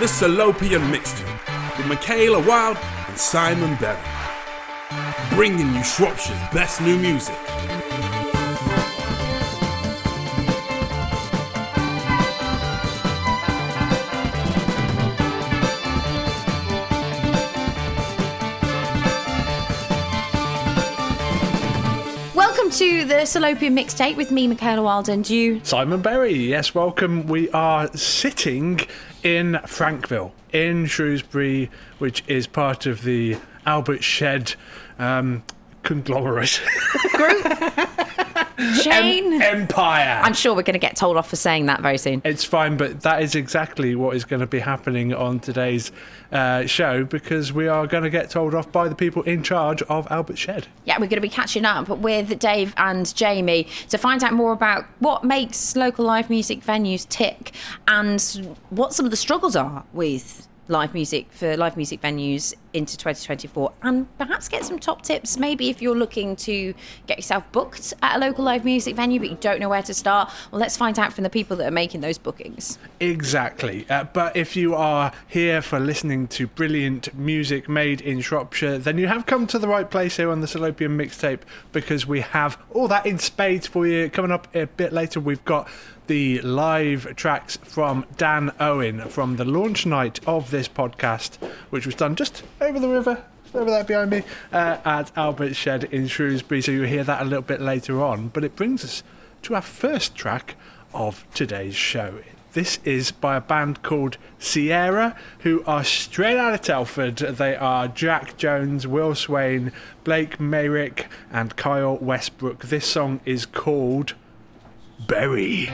the Salopian Mixtape with Michaela Wild and Simon Berry. Bringing you Shropshire's best new music. Welcome to the Salopian mixtape with me, Michaela Wild, and you. Simon Berry, yes, welcome. We are sitting in Frankville, in Shrewsbury, which is part of the Albert Shed um, conglomerate Group. Shane. empire. I'm sure we're going to get told off for saying that very soon. It's fine, but that is exactly what is going to be happening on today's uh, show because we are going to get told off by the people in charge of Albert Shed. Yeah, we're going to be catching up with Dave and Jamie to find out more about what makes local live music venues tick and what some of the struggles are with live music for live music venues into 2024 and perhaps get some top tips maybe if you're looking to get yourself booked at a local live music venue but you don't know where to start well let's find out from the people that are making those bookings Exactly. Uh, but if you are here for listening to brilliant music made in Shropshire, then you have come to the right place here on the Salopian mixtape because we have all that in spades for you. Coming up a bit later, we've got the live tracks from Dan Owen from the launch night of this podcast, which was done just over the river. Over there behind me uh, at Albert Shed in Shrewsbury, so you'll hear that a little bit later on. But it brings us to our first track of today's show. This is by a band called Sierra, who are straight out of Telford. They are Jack Jones, Will Swain, Blake Mayrick, and Kyle Westbrook. This song is called Bury.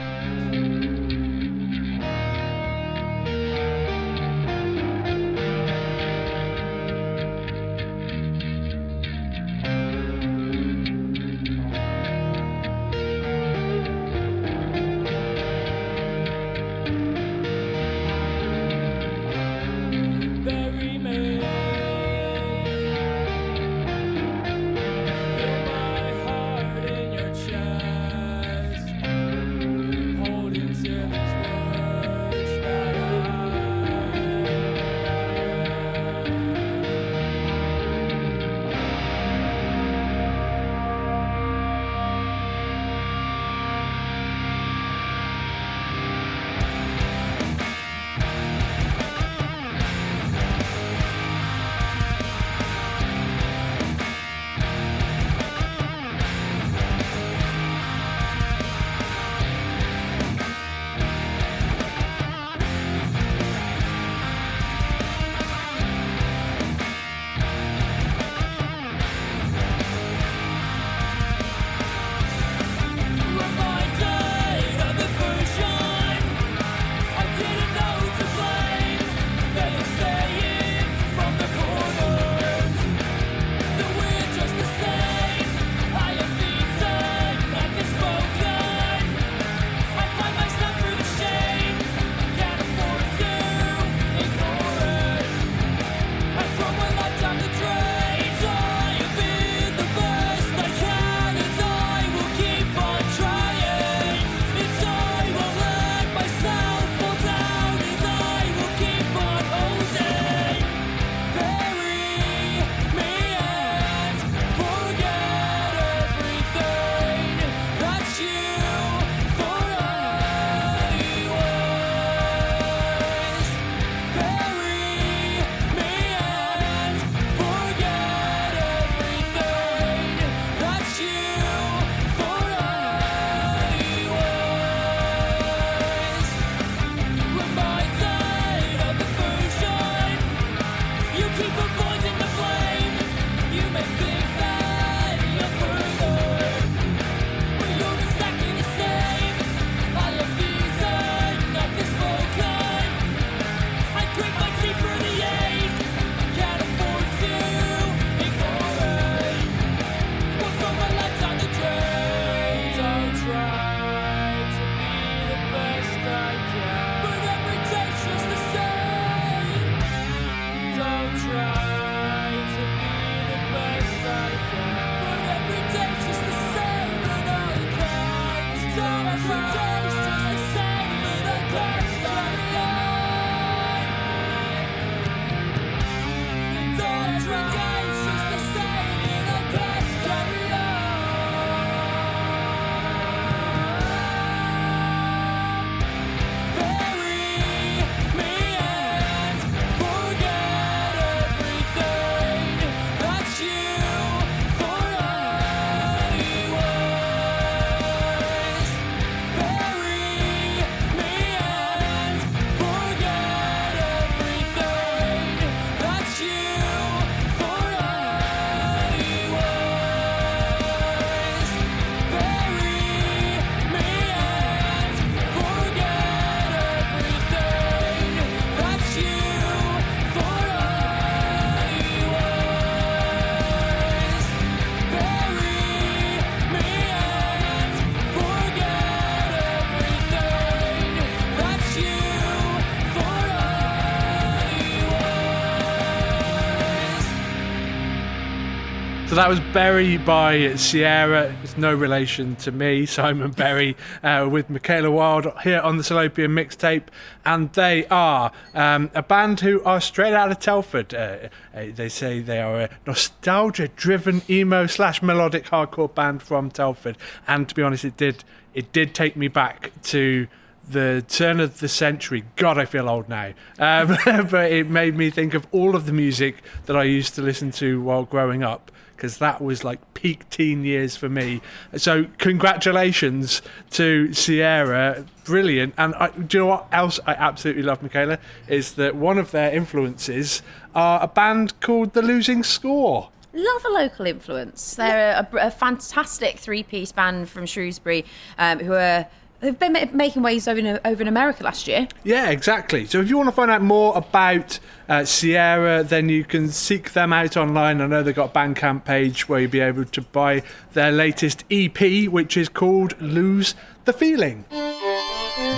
That was Bury by Sierra. It's no relation to me, Simon Berry, uh, with Michaela Wild here on the Salopian mixtape. And they are um, a band who are straight out of Telford. Uh, uh, they say they are a nostalgia driven emo slash melodic hardcore band from Telford. And to be honest, it did, it did take me back to the turn of the century. God, I feel old now. Um, but it made me think of all of the music that I used to listen to while growing up because that was like peak teen years for me. So congratulations to Sierra, brilliant. And I, do you know what else I absolutely love, Michaela? Is that one of their influences are a band called The Losing Score. Love a local influence. They're a, a fantastic three-piece band from Shrewsbury um, who are They've been making waves over in, over in America last year. Yeah, exactly. So if you want to find out more about uh, Sierra, then you can seek them out online. I know they've got a Bandcamp page where you'll be able to buy their latest EP, which is called Lose the Feeling.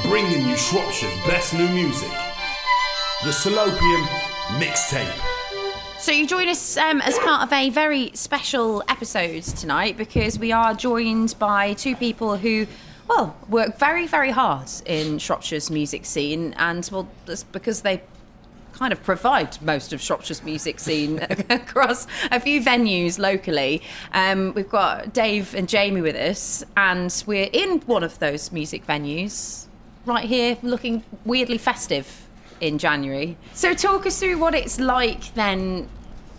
Bringing you Shropshire's best new music. The Salopian Mixtape. So you join us um, as part of a very special episode tonight because we are joined by two people who well, work very, very hard in Shropshire's music scene, and well, that's because they kind of provide most of Shropshire's music scene across a few venues locally. Um, we've got Dave and Jamie with us, and we're in one of those music venues right here, looking weirdly festive in January. So, talk us through what it's like then,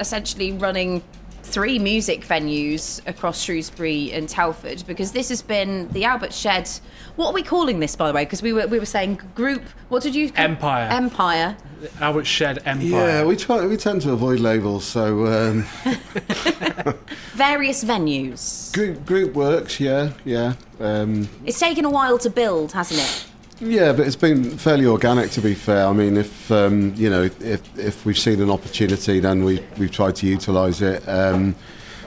essentially running three music venues across Shrewsbury and Telford because this has been the Albert Shed. What are we calling this, by the way? Because we were we were saying group. What did you? Empire. Empire. Albert Shed Empire. Yeah, we try. We tend to avoid labels, so um, Various venues. group group works. Yeah, yeah, um, It's taken a while to build, hasn't it? Yeah. But it's been fairly organic, to be fair. I mean, if um, you know, if if we've seen an opportunity, then we we've tried to utilise it. Um,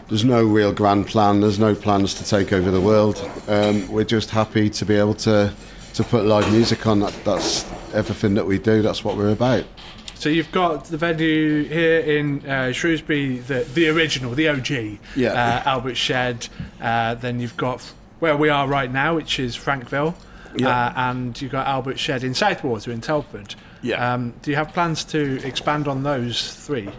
there's no real grand plan. There's no plans to take over the world. Um, we're just happy to be able to to put live music on. That, that's everything that we do. That's what we're about. So you've got the venue here in uh, Shrewsbury, the the original, the OG, Yeah. uh, Albert Shed. Uh, then you've got where we are right now, which is Frankville, Yeah. uh, and you've got Albert Shed in Southwater in Telford. Yeah. Um, do you have plans to expand on those three?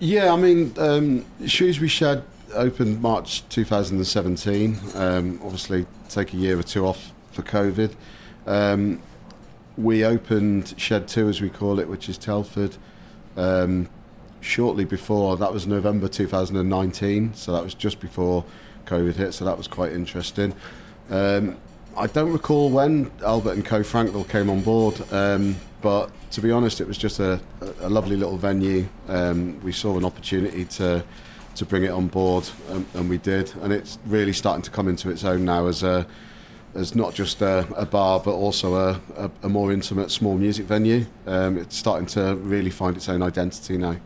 Yeah, I mean, um, Shrewsbury Shed opened March 2017. Um, obviously, take a year or two off for COVID. Um, we opened Shed 2, as we call it, which is Telford, um, shortly before. That was November 2019, so that was just before COVID hit, so that was quite interesting. Um, I don't recall when Albert and Co. Frankville came on board, um, but to be honest, it was just a, a lovely little venue. Um, we saw an opportunity to to bring it on board, um, and we did. And it's really starting to come into its own now as a as not just a, a bar, but also a, a, a more intimate, small music venue. Um, it's starting to really find its own identity now.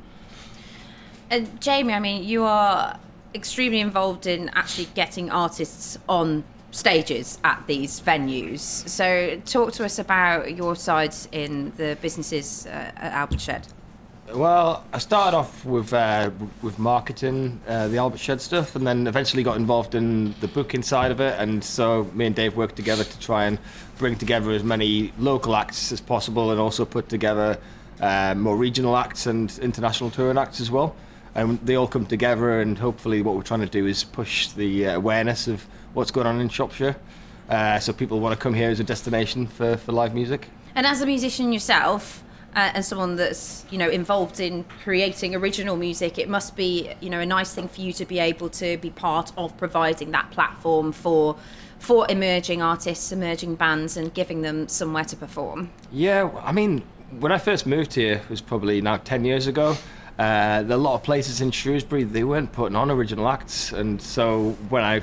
And Jamie, I mean, you are extremely involved in actually getting artists on stages at these venues. So, talk to us about your sides in the businesses uh, at Albert Shed. Well, I started off with uh, with marketing uh, the Albert Shed stuff, and then eventually got involved in the booking side of it. And so me and Dave worked together to try and bring together as many local acts as possible, and also put together uh, more regional acts and international touring acts as well. And they all come together, and hopefully, what we're trying to do is push the uh, awareness of what's going on in Shropshire, uh, so people want to come here as a destination for, for live music. And as a musician yourself, uh, and someone that's you know involved in creating original music, it must be you know a nice thing for you to be able to be part of providing that platform for for emerging artists, emerging bands, and giving them somewhere to perform. Yeah, I mean, when I first moved here, it was probably now 10 years ago. Uh, there are a lot of places in Shrewsbury, they weren't putting on original acts. And so when I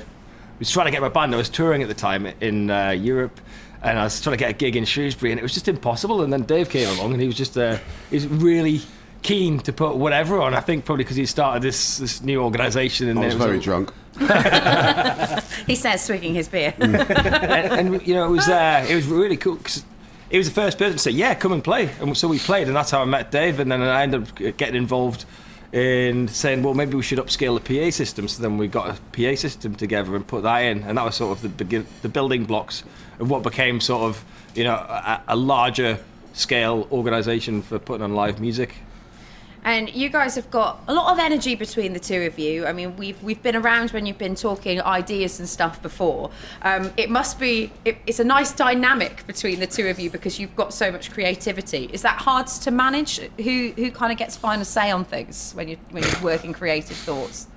was trying to get my band, I was touring at the time in uh, Europe. And I was trying to get a gig in Shrewsbury, and it was just impossible. And then Dave came along, and he was just uh, he was really keen to put whatever on. I think probably because he started this this new organisation. And I was it very a- drunk. He says, swigging his beer. and, and you know it was uh, it was really cool because he was the first person to say yeah come and play and so we played and that's how I met Dave and then I ended up getting involved in saying, well, maybe we should upscale the PA system. So then we got a PA system together and put that in, and that was sort of the begin- the building blocks of what became sort of you know a, a larger scale organisation for putting on live music. And you guys have got a lot of energy between the two of you. I mean, we've we've been around when you've been talking ideas and stuff before. Um, it must be it, it's a nice dynamic between the two of you because you've got so much creativity. Is that hard to manage? Who who kind of gets final say on things when you when you're working creative thoughts?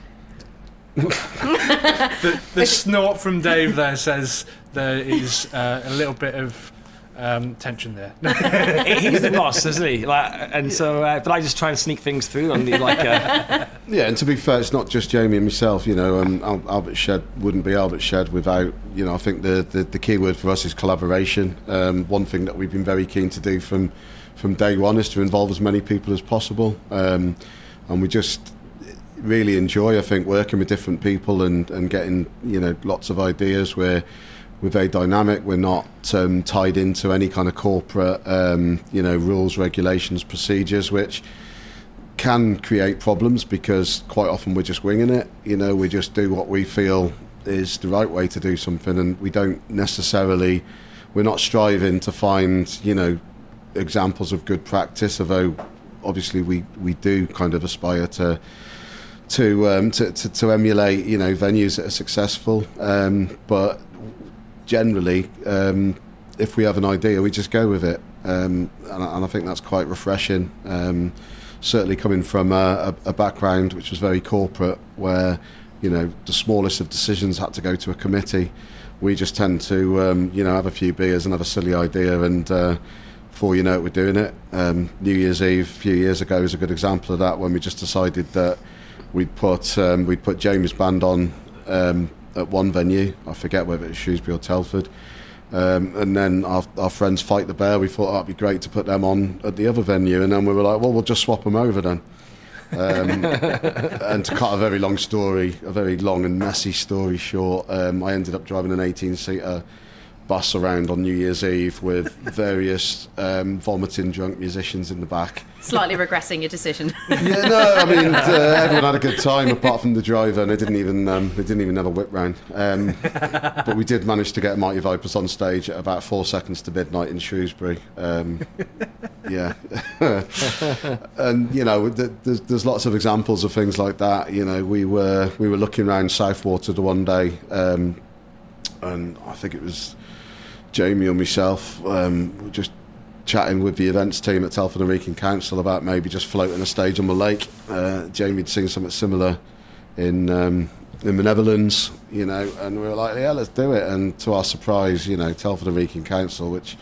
The, the snort from Dave there says there is uh, a little bit of um, tension there. He's the boss, isn't he? Like, and so, uh, but I just try and sneak things through on the like. Uh, Yeah, and to be fair, it's not just Jamie and myself. You know, um, Albert Shed wouldn't be Albert Shed without. You know, I think the the, the key word for us is collaboration. Um, one thing that we've been very keen to do from from day one is to involve as many people as possible, um, and we just really enjoy. I think working with different people and and getting you know lots of ideas. We're we're very dynamic. We're not um, tied into any kind of corporate um, you know rules, regulations, procedures, which can create problems because quite often we're just winging it. You know, we just do what we feel is the right way to do something, and we don't necessarily, we're not striving to find, you know, examples of good practice. Although, obviously, we we do kind of aspire to. To, um, to, to to emulate, you know, venues that are successful, um, but generally, um, if we have an idea, we just go with it, um, and, and I think that's quite refreshing. Um, certainly coming from a, a, background which was very corporate, where you know the smallest of decisions had to go to a committee. We just tend to um, you know have a few beers and have a silly idea, and uh, before you know it, we're doing it. Um, New Year's Eve a few years ago is a good example of that when we just decided that we'd put um, we'd put Jamie's band on um, at one venue. I forget whether it was Shrewsbury or Telford. Um, and then our, our friends Fight the Bear, we thought oh, it'd be great to put them on at the other venue. And then we were like, well, we'll just swap them over then. Um, and to cut a very long story, a very long and messy story short, um, I ended up driving an 18 seater bus around on New Year's Eve with various um, vomiting drunk musicians in the back. Slightly regressing your decision. Yeah, no, I mean uh, everyone had a good time apart from the driver, and they didn't even um, they didn't even have a whip round. Um, but we did manage to get Mighty Vipers on stage at about four seconds to midnight in Shrewsbury. Um, yeah, and you know, th- there's, there's lots of examples of things like that. You know, we were we were looking around Southwater the one day, um, and I think it was Jamie and myself um, were just chatting with the events team at Telford and Wrekin Council about maybe just floating a stage on the lake. Uh, Jamie had seen something similar in um, in the Netherlands, you know, and we were like, yeah, let's do it. And to our surprise, you know, Telford and Wrekin Council, which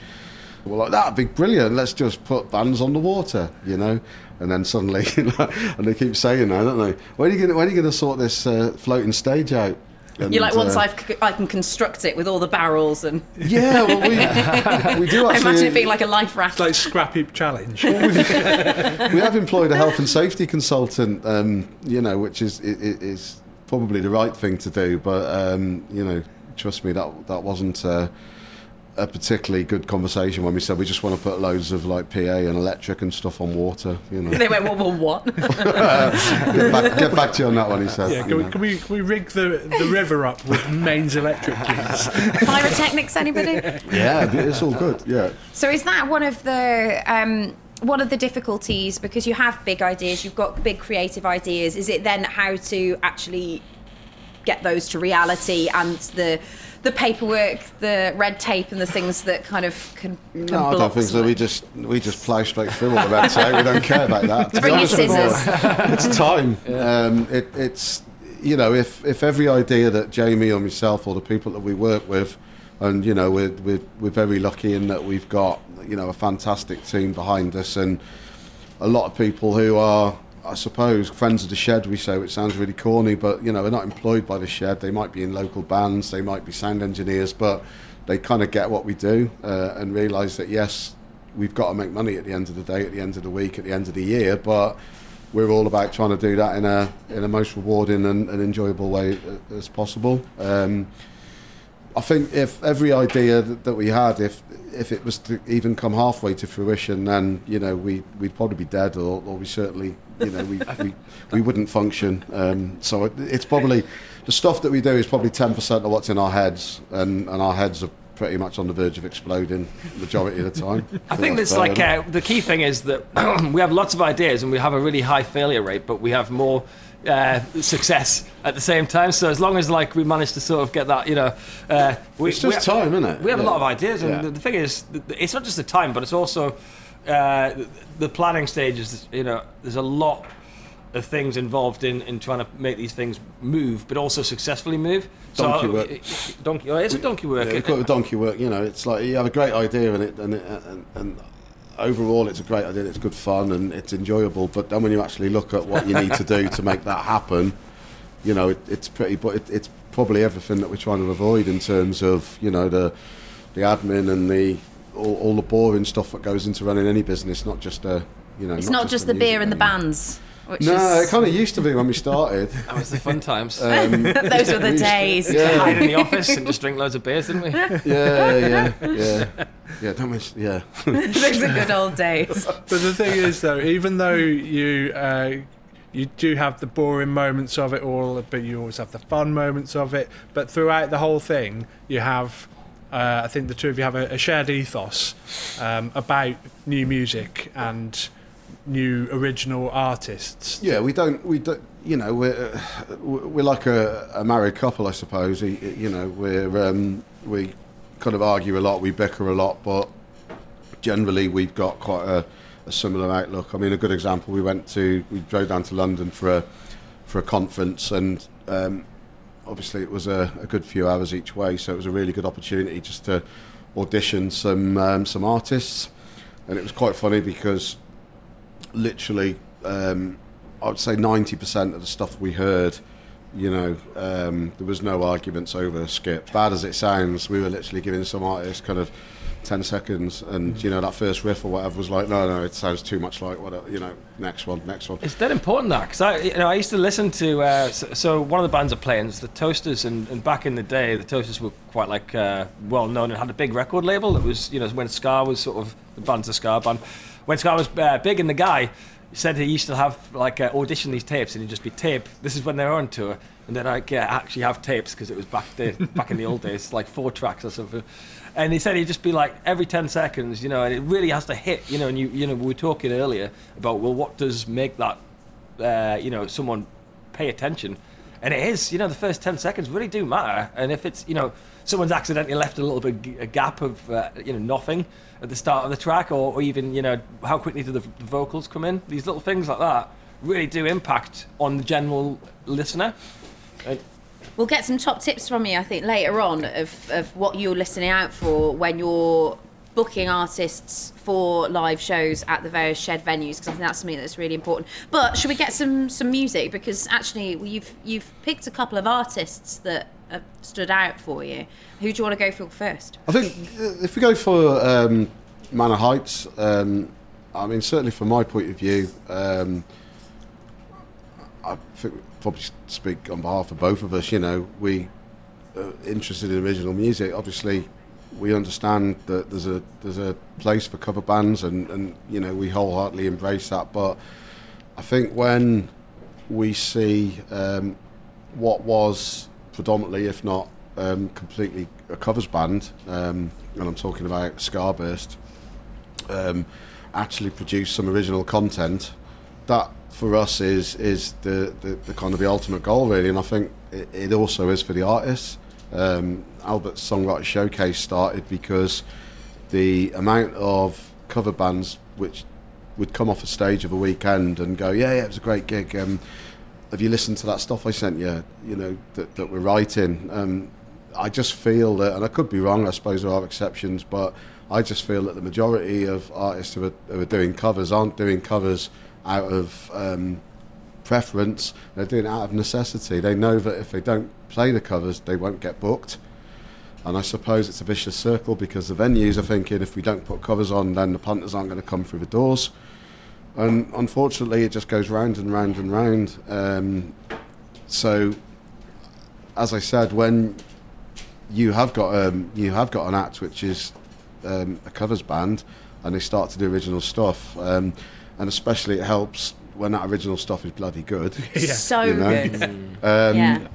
were like, that'd be brilliant. Let's just put bands on the water, you know. And then suddenly, and they keep saying that, don't they? When are you going? When are you going to sort this uh, floating stage out? And, You're like, once uh, I've, c- I can construct it with all the barrels and yeah, well, we we do I actually. imagine it being like a life raft. It's like scrap heap challenge. we have employed a health and safety consultant, um, you know, which is i- i- is probably the right thing to do. But um, you know, trust me, that that wasn't uh, a particularly good conversation when we said we just want to put loads of like PA and electric and stuff on water. You know, they went, well, well what? get, back, get back to you on that one. He said. yeah, can we, can we can we rig the the river up with mains electric, please? Pyrotechnics, anybody? yeah, it's all good. Yeah. So is that one of the um, one of the difficulties because you have big ideas, you've got big creative ideas? Is it then how to actually get those to reality and the the paperwork, the red tape, and the things that kind of can, can No, I don't think so. some- We just we just plough straight through all the red tape. We don't care about that. to be Bring your honest scissors. it's time. Um, it, it's you know if if every idea that Jamie or myself or the people that we work with, and you know we're we're, we're very lucky in that we've got you know a fantastic team behind us and a lot of people who are. I suppose friends of the shed. We say, which sounds really corny, but you know, they're not employed by the shed. They might be in local bands, they might be sound engineers, but they kind of get what we do uh, and realise that yes, we've got to make money at the end of the day, at the end of the week, at the end of the year, but we're all about trying to do that in a in a most rewarding and, and enjoyable way uh, as possible. Um, I think if every idea that, that we had, if if it was to even come halfway to fruition, then you know we we'd probably be dead, or, or we certainly you know we we, we wouldn't function. Um, so it, it's probably the stuff that we do is probably ten percent of what's in our heads, and, and our heads are pretty much on the verge of exploding the majority of the time. I think that's like uh, the key thing is that we have lots of ideas and we have a really high failure rate, but we have more uh, success at the same time. So as long as like we manage to sort of get that, you know, uh, we, It's just we, time, isn't it? We have a lot of ideas, and Yeah. the, the thing is, it's not just the time, but it's also uh, the, planning stages. You know, there's a lot of things involved in, in trying to make these things move, but also successfully move. Donkey so, work. donkey. Oh, it's a donkey work. Yeah, we call it donkey work. You know, it's like you have a great idea and it and it, and, and overall it's a great idea. It's good fun and it's enjoyable. But then when you actually look at what you need to do to make that happen, you know, it, it's pretty. But it, it's probably everything that we're trying to avoid in terms of you know the the admin and the all, all the boring stuff that goes into running any business. Not just a you know. It's not, just the beer and the bands. Which No, is, it kind of used to be when we started. That was the fun times. Um, those were the days. hide yeah, in the office and just drink loads of beers, didn't we? yeah, yeah, yeah, yeah. Don't mention, yeah. Those are good old days. But the thing is, though, even though you uh, you do have the boring moments of it all, but you always have the fun moments of it. But throughout the whole thing, you have. Uh, I think the two of you have a, a shared ethos um, about new music and new original artists. Yeah, we don't. We don't. You know, we're uh, we're like a, a married couple, I suppose. You know, we're um, we kind of argue a lot, we bicker a lot, but generally we've got quite a, a similar outlook. I mean, a good example: we went to we drove down to London for a for a conference, and um, obviously it was a, a good few hours each way, so it was a really good opportunity just to audition some um, some artists, and it was quite funny because literally, um, I would say 90% of the stuff we heard, you know, um, there was no arguments over a skip. Bad as it sounds, we were literally giving some artists kind of 10 seconds, and, you know, that first riff or whatever was like, no, no, it sounds too much like what, you know, next one, next one. It's that important that because I, you know, I used to listen to. Uh, so, so one of the bands I play in is the Toasters, and, and back in the day, the Toasters were quite like uh, well known and had a big record label. It was you know when Ska was sort of the band's a Ska band. When Ska was uh, big, and the guy said he used to have like uh, audition these tapes, and he'd just be tape. This is when they were on tour, and then I yeah, actually have tapes because it was back there, back in the old days, like four tracks or something. And he said he'd just be like every ten seconds, you know, and it really has to hit, you know. And you, you know, we were talking earlier about well, what does make that, uh, you know, someone pay attention, and it is, you know, the first ten seconds really do matter. And if it's, you know, someone's accidentally left a little bit a gap of, uh, you know, nothing at the start of the track, or, or even, you know, how quickly do the, the vocals come in? These little things like that really do impact on the general listener. And We'll get some top tips from you, I think, later on of, of what you're listening out for when you're booking artists for live shows at the various shed venues because I think that's something that's really important. But should we get some some music because actually you've you've picked a couple of artists that have stood out for you. Who do you want to go for first? I think uh, if we go for um, Manor Heights, um, I mean, certainly from my point of view, um, I think we probably speak on behalf of both of us. You know, we are interested in original music. Obviously, we understand that there's a there's a place for cover bands, and, and you know we wholeheartedly embrace that. But I think when we see um, what was predominantly, if not um, completely, a covers band, um, and I'm talking about Scarburst, um, actually produce some original content. That for us is is the, the, the kind of the ultimate goal, really, and I think it, it also is for the artists. Um, Albert's Songwriter Showcase started because the amount of cover bands which would come off a stage of a weekend and go, yeah, yeah, it was a great gig. Um, have you listened to that stuff I sent you? You know that, that we're writing. Um, I just feel that, and I could be wrong. I suppose there are exceptions, but I just feel that the majority of artists who are, who are doing covers aren't doing covers out of um, preference. They're doing it out of necessity. They know that if they don't play the covers, they won't get booked. And I suppose it's a vicious circle because the venues are thinking if we don't put covers on, then the punters aren't going to come through the doors. And unfortunately, it just goes round and round and round. Um, so, as I said, when you have got um, you have got an act which is um, a covers band, and they start to do original stuff, um, and especially it helps when that original stuff is bloody good. So You know? good. Um, yeah.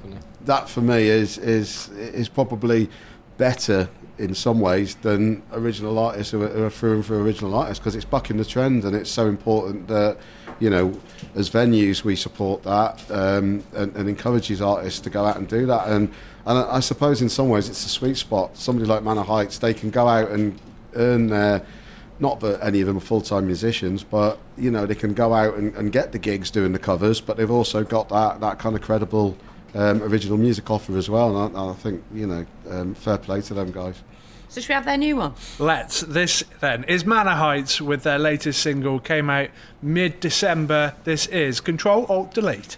That for me is is is probably better in some ways than original artists who are, are through and through original artists because it's bucking the trend and it's so important that you know as venues we support that um, and, and encourage these artists to go out and do that. And and I, I suppose in some ways it's a sweet spot. Somebody like Manor Heights they can go out and earn their not that any of them are full-time musicians but you know they can go out and, and get the gigs doing the covers but they've also got that that kind of credible um, original music offer as well and I, I think you know um, fair play to them guys So should we have their new one? Let's. This then is Manor Heights with their latest single, came out mid December. This is Control Alt Delete.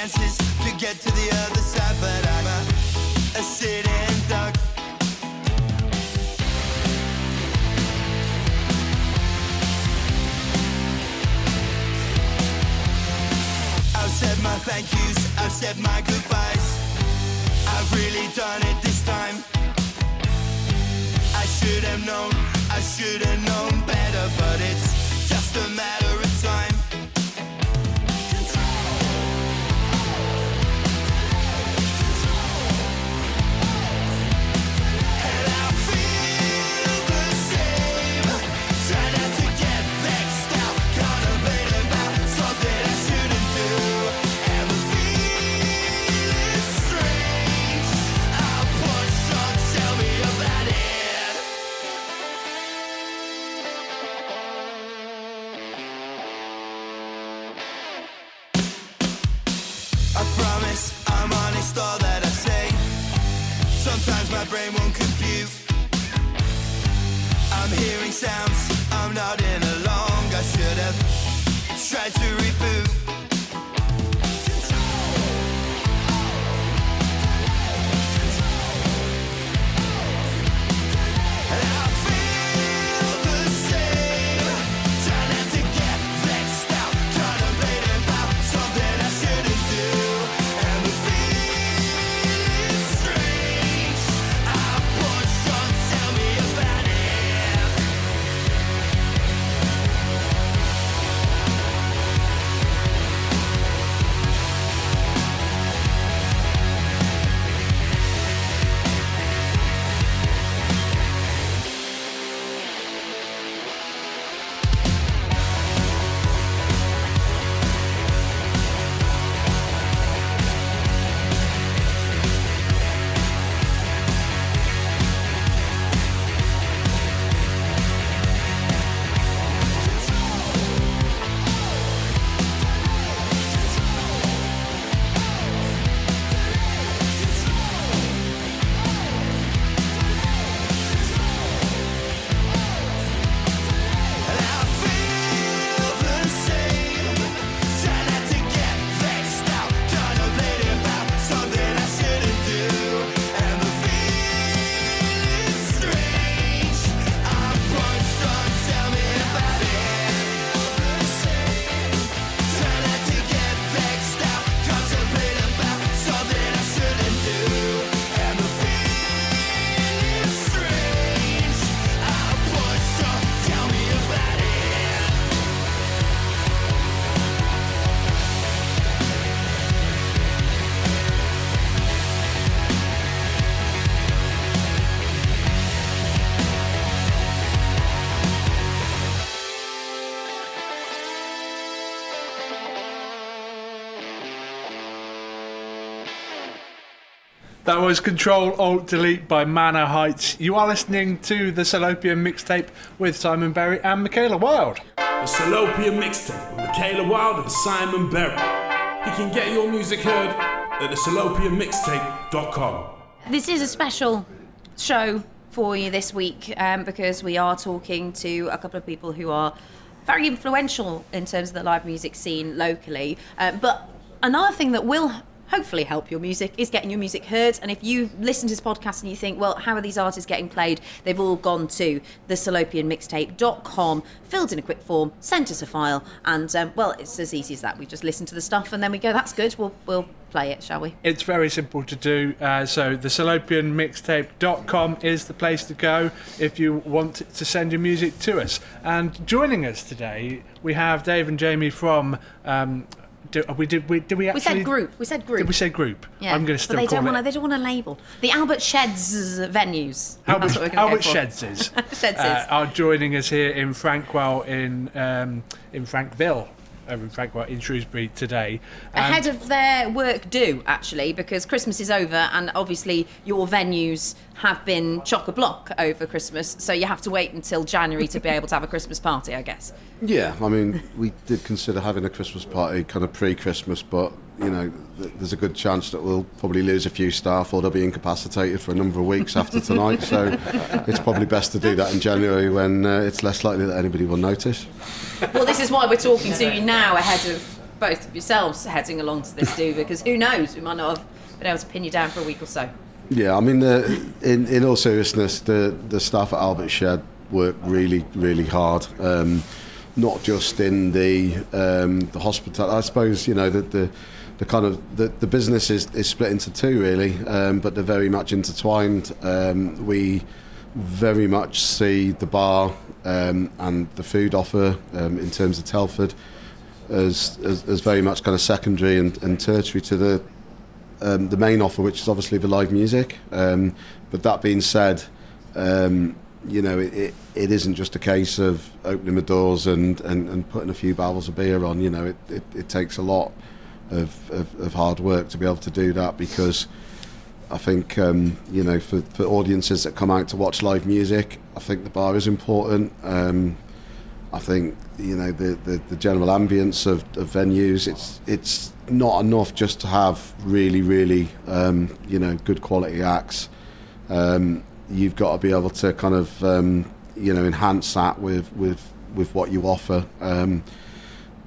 Chances to get to the other side, but I'm a, a sitting duck. I've said my thank yous, I've said my goodbyes. I've really done it this time. I should have known, I should have known better, but it's just a matter of time. That was Control Alt Delete by Manor Heights. You are listening to the Salopian mixtape with Simon Berry and Michaela Wild. The Salopian Mixtape with Michaela Wild and Simon Berry. You can get your music heard at thesalopianmixtape.com. This is a special show for you this week um, because we are talking to a couple of people who are very influential in terms of the live music scene locally. Uh, but another thing that will hopefully help your music is getting your music heard. And if you listen to this podcast and you think, well, how are these artists getting played? They've all gone to the salopianmixtape.com, filled in a quick form, sent us a file, and um, well, it's as easy as that. We just listen to the stuff and then we go, that's good. We'll we'll play it, shall we? It's very simple to do. Uh, so the salopianmixtape.com is the place to go if you want to send your music to us. And joining us today, we have Dave and Jamie from. Um, do, we did we did we We said group. We said group. Did we say group? Yeah, I'm going to still but they don't want to. They don't want to label the Albert Sheds venues. Albert, That's what we're Albert. Shedses Shedses. uh, are joining us here in Frankwell in um, in Frankville, over in Frankwell in Shrewsbury today. And- ahead of their work due actually because christmas is over and obviously your venues have been chock a block over christmas so you have to wait until january to be able to have a christmas party i guess Yeah, I mean, we did consider having a Christmas party kind of pre-Christmas, but you know, th- there's a good chance that we'll probably lose a few staff or they'll be incapacitated for a number of weeks after tonight. So it's probably best to do that in January when uh, it's less likely that anybody will notice. well this is why we're talking to you now ahead of both of yourselves heading along to this do because who knows we might not have been able to pin you down for a week or so Yeah, I mean, uh, in in all seriousness, the the staff at Albert Shed work really, really hard. Um, not just in the um, the hospital. I suppose you know that the the kind of the, the business is, is split into two really, um, but they're very much intertwined. Um, we very much see the bar um, and the food offer um, in terms of Telford as, as, as very much kind of secondary and, and tertiary to the um, the main offer, which is obviously the live music. Um, but that being said, you know, it, it, it isn't just a case of opening the doors and, and, and putting a few barrels of beer on. You know, it, it, it takes a lot of, of, of hard work to be able to do that because I think, um, you know, for, for audiences that come out to watch live music, I think the bar is important. Um, I think you know the, the, the general ambience of, of venues. It's it's not enough just to have really really um, you know good quality acts. Um, you've got to be able to kind of um, you know enhance that with with with what you offer. Um,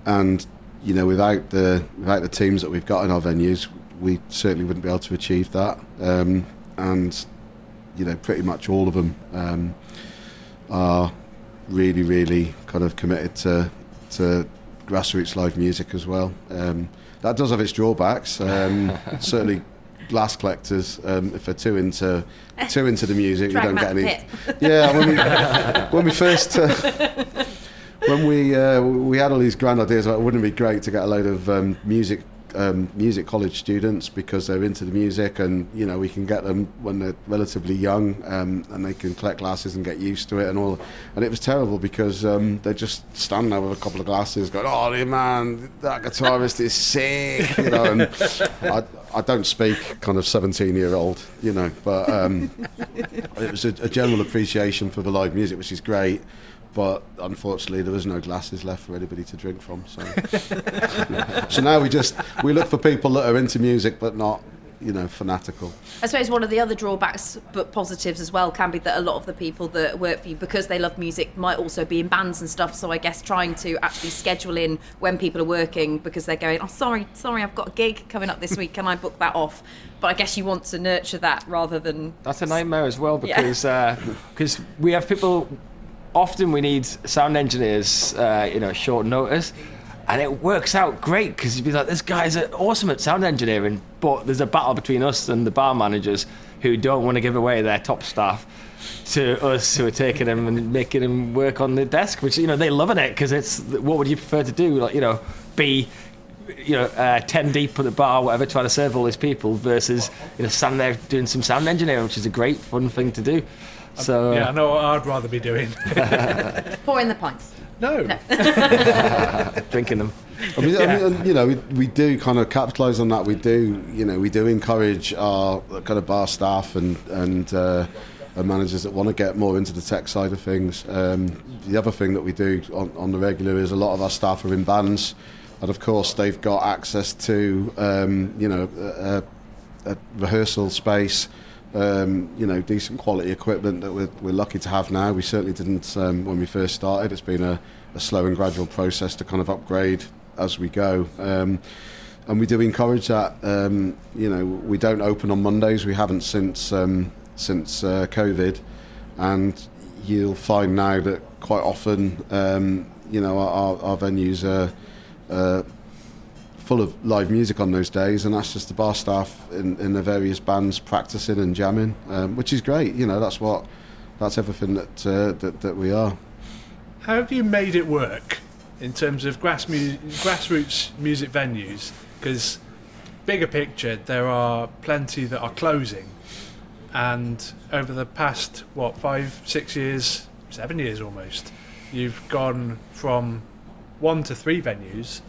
and you know without the without the teams that we've got in our venues, we certainly wouldn't be able to achieve that. Um, and you know pretty much all of them um, are really, really kind of committed to to grassroots live music as well. Um, that does have its drawbacks. Um, certainly, glass collectors, um, if they're too into too into the music, we don't get any. Yeah, when we when we first. Uh, when we uh, we had all these grand ideas, like, wouldn't it be great to get a load of um, music um, music college students because they're into the music, and you know we can get them when they're relatively young, um, and they can collect glasses and get used to it and all. And it was terrible because um, they just stand there with a couple of glasses, going, "Oh man, that guitarist is sick," you know. And I, I don't speak kind of seventeen year old, you know, but um, it was a, a general appreciation for the live music, which is great. But unfortunately, there was no glasses left for anybody to drink from. So, so now we just we look for people that are into music but not, you know, fanatical. I suppose one of the other drawbacks, but positives as well, can be that a lot of the people that work for you, because they love music, might also be in bands and stuff. So I guess trying to actually schedule in when people are working because they're going, oh, sorry, sorry, I've got a gig coming up this week. Can I book that off? But I guess you want to nurture that rather than. That's a nightmare as well Yeah. because uh, because we have people. Often we need sound engineers, uh, you know, short notice, and it works out great because you'd be like, "This guy's awesome at sound engineering," but there's a battle between us and the bar managers who don't want to give away their top staff to us who are taking them and making them work on the desk, which you know they're loving it because it's what would you prefer to do? Like you know, be you know, uh, 10 deep at the bar, whatever, trying to serve all these people versus, you know, standing there doing some sound engineering, which is a great, fun thing to do. So, Yeah, I know what I'd rather be doing. Pouring the pints. no. drinking them. I mean, I mean, you know, we, we do kind of capitalise on that. We do, you know, we do encourage our kind of bar staff and and, uh, and managers that want to get more into the tech side of things. Um, the other thing that we do on, on the regular is a lot of our staff are in bands, and of course they've got access to, um, you know, a, a rehearsal space. Um, you know, decent quality equipment that we're, we're lucky to have now. We certainly didn't um, when we first started. It's been a, a slow and gradual process to kind of upgrade as we go. Um, and we do encourage that. Um, you know, we don't open on Mondays. We haven't since um, since uh, COVID, and you'll find now that quite often, um, you know, our, our venues are. Uh, full of live music on those days, and that's just the bar staff in, in the various bands practicing and jamming, um, which is great. You know, that's what that's everything that uh, that, that we are. How have you made it work in terms of grass mu- grassroots music venues? Because bigger picture, there are plenty that are closing, and over the past what five, six years, seven years almost, you've gone from one to three venues.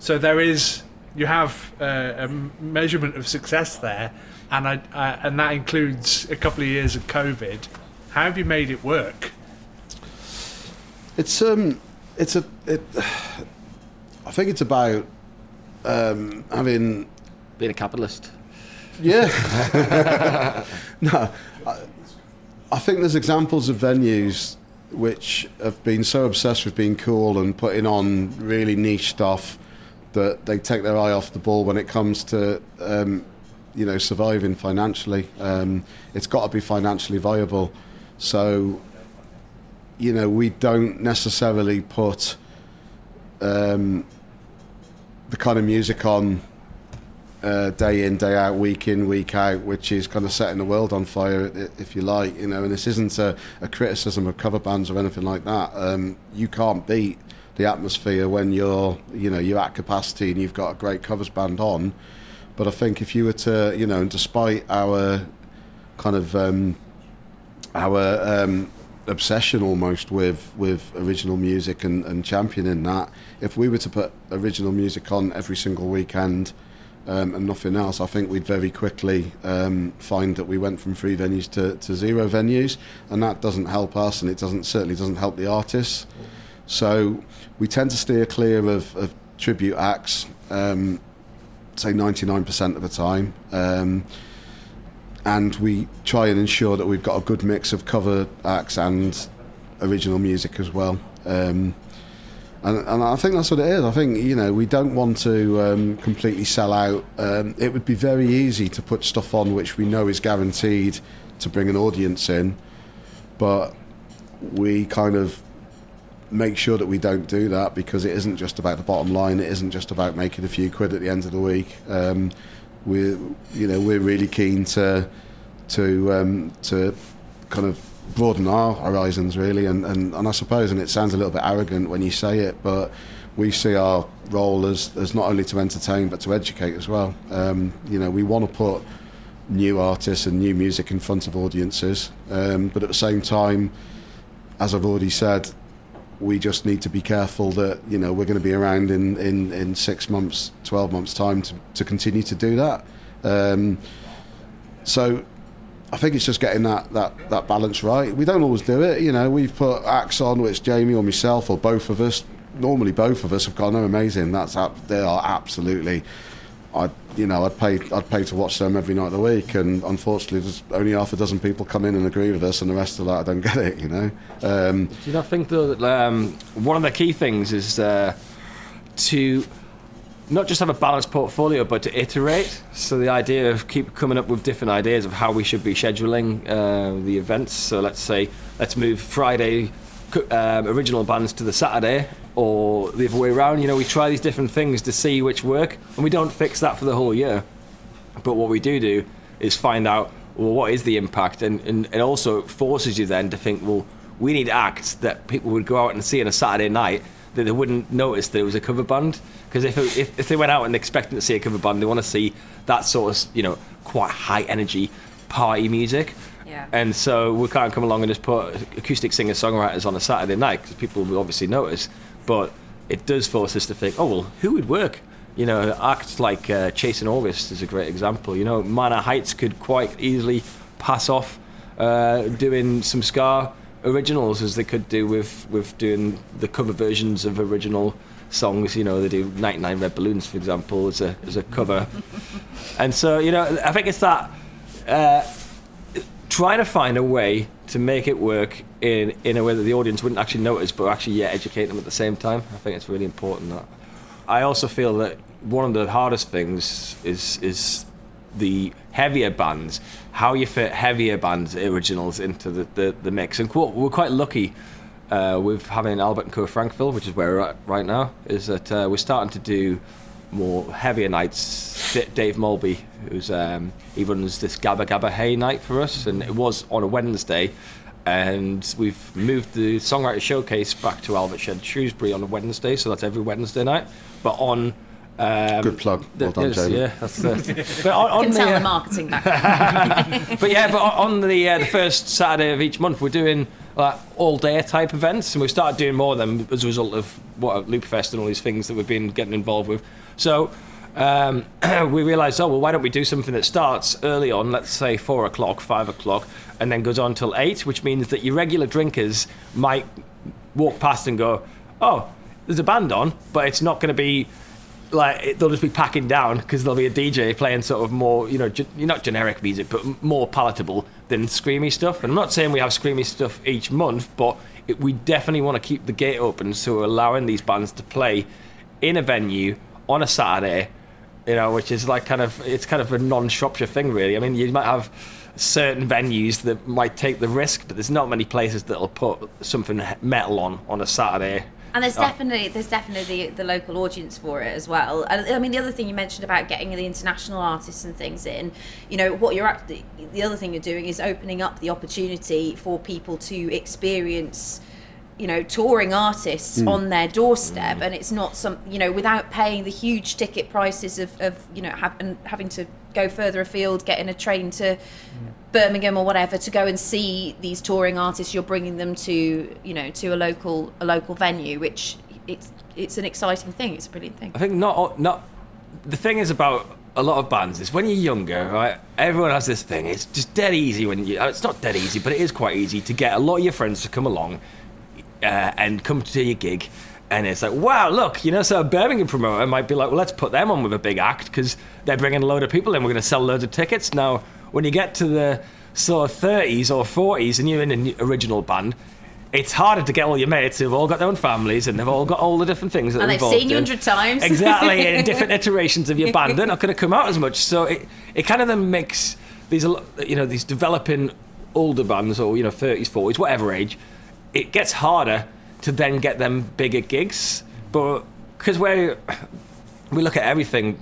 So there is you have uh, a m- measurement of success there, and I, uh, and that includes a couple of years of COVID. How have you made it work? It's um, it's a it. I think it's about um, having Being a capitalist. Yeah. no, I, I think there's examples of venues which have been so obsessed with being cool and putting on really niche stuff that they take their eye off the ball when it comes to, um, you know, surviving financially. Um, it's got to be financially viable. So, you know, we don't necessarily put um, the kind of music on uh, day in, day out, week in, week out, which is kind of setting the world on fire, if you like, you know. And this isn't a, a criticism of cover bands or anything like that. Um, you can't beat the atmosphere when you're, you know, you're at capacity and you've got a great covers band on. But I think if you were to, you know, and despite our kind of um, our um, obsession almost with with original music and, and championing that. If we were to put original music on every single weekend um, and nothing else, I think we'd very quickly um, find that we went from three venues to, to zero venues, and that doesn't help us, and it doesn't certainly doesn't help the artists. So we tend to steer clear of, of tribute acts, um, say 99% of the time. Um, and we try and ensure that we've got a good mix of cover acts and original music as well. Um, and, and I think that's what it is. I think you know we don't want to um, completely sell out. Um, it would be very easy to put stuff on which we know is guaranteed to bring an audience in, but we kind of make sure that we don't do that because it isn't just about the bottom line. It isn't just about making a few quid at the end of the week. Um, we're you know we're really keen to to um, to kind of broaden our horizons really and, and, and I suppose and it sounds a little bit arrogant when you say it but we see our role as, as not only to entertain but to educate as well um, you know we want to put new artists and new music in front of audiences um, but at the same time as I've already said we just need to be careful that you know we're going to be around in, in, in six months, twelve months time to, to continue to do that. Um, so I think it's just getting that, that, that balance right. We don't always do it, you know. We've put acts on which Jamie or myself or both of us, normally both of us have gone, oh, amazing. That's ab- they are absolutely. I, you know, I'd pay, I'd pay to watch them every night of the week, and unfortunately, there's only half a dozen people come in and agree with us, and the rest of like, I don't get it, you know. Um, Do you not think though that um, one of the key things is uh, to not just have a balanced portfolio, but to iterate? So the idea of keep coming up with different ideas of how we should be scheduling uh, the events. So let's say let's move Friday um, original bands to the Saturday, or the other way around. You know, we try these different things to see which work, and we don't fix that for the whole year. But what we do do is find out well what is the impact, and, and it also forces you then to think well we need acts that people would go out and see on a Saturday night that they wouldn't notice that it was a cover band because if, if if they went out and expecting to see a cover band, they want to see that sort of you know quite high energy party music. Yeah. And so we can't come along and just put acoustic singer songwriters on a Saturday night because people will obviously notice. But it does force us to think, oh well, who would work? You know, acts like uh, Chasing August is a great example. You know, Manor Heights could quite easily pass off uh, doing some Ska originals as they could do with with doing the cover versions of original songs. You know, they do 99 Red Balloons, for example, as a as a cover. and so, you know, I think it's that. Uh, trying to find a way to make it work in in a way that the audience wouldn't actually notice, but actually yeah, educate them at the same time. I think it's really important that. I also feel that one of the hardest things is is the heavier bands, how you fit heavier bands originals into the, the, the mix. And we're quite lucky uh, with having Albert and Co. Frankwell, which is where we're at right now, is that uh, we're starting to do more heavier nights. Dave Mulby, who's um, he runs this Gabba Gabba Hey night for us, and it was on a Wednesday. And we've moved the songwriter showcase back to Albert Shed Shrewsbury on a Wednesday, so that's every Wednesday night. But on um, Good plug. Well done, yes, Jamie. Yeah, that's it. but on, on can the, tell uh, the marketing back. but yeah, but on on the uh, the first Saturday of each month, we're doing like all day type events, and we've started doing more of them as a result of what Loopfest and all these things that we've been getting involved with. So. Um, we realised, oh well, why don't we do something that starts early on, let's say four o'clock, five o'clock, and then goes on till eight, which means that your regular drinkers might walk past and go, oh, there's a band on, but it's not going to be like they'll just be packing down because there'll be a DJ playing sort of more, you know, ge- not generic music, but more palatable than screamy stuff. And I'm not saying we have screamy stuff each month, but it, we definitely want to keep the gate open, so we're allowing these bands to play in a venue on a Saturday, you know, which is like kind of it's kind of a non-Shropshire thing, really. I mean, you might have certain venues that might take the risk, but there's not many places that'll put something metal on on a Saturday. And there's Oh. definitely there's definitely the, the local audience for it as well. And I mean, the other thing you mentioned about getting the international artists and things in, you know, what you're act- the other thing you're doing is opening up the opportunity for people to experience, you know, touring artists on their doorstep, and it's not some, you know, without paying the huge ticket prices of, of you know, have, and having to go further afield, getting a train to. Birmingham or whatever to go and see these touring artists you're bringing them to you know to a local a local venue which it's it's an exciting thing it's a brilliant thing I think not not the thing is about a lot of bands is when you're younger, right? Everyone has this thing. It's just dead easy when you. uh, It's not dead easy, but it is quite easy to get a lot of your friends to come along uh, and come to your gig. And it's like, wow, look, you know, so a Birmingham promoter might be like, well, let's put them on with a big act because they're bringing a load of people in. We're going to sell loads of tickets. Now, when you get to the sort of 30s or 40s and you're in an original band, it's harder to get all your mates who've all got their own families and they've all got all the different things that and they've seen you hundred times Exactly, in different iterations of your band, they're not going to come out as much. So it, it kind of then makes these, you know, these developing older bands or you know, 30s, 40s, whatever age, it gets harder to then get them bigger gigs. But because we we look at everything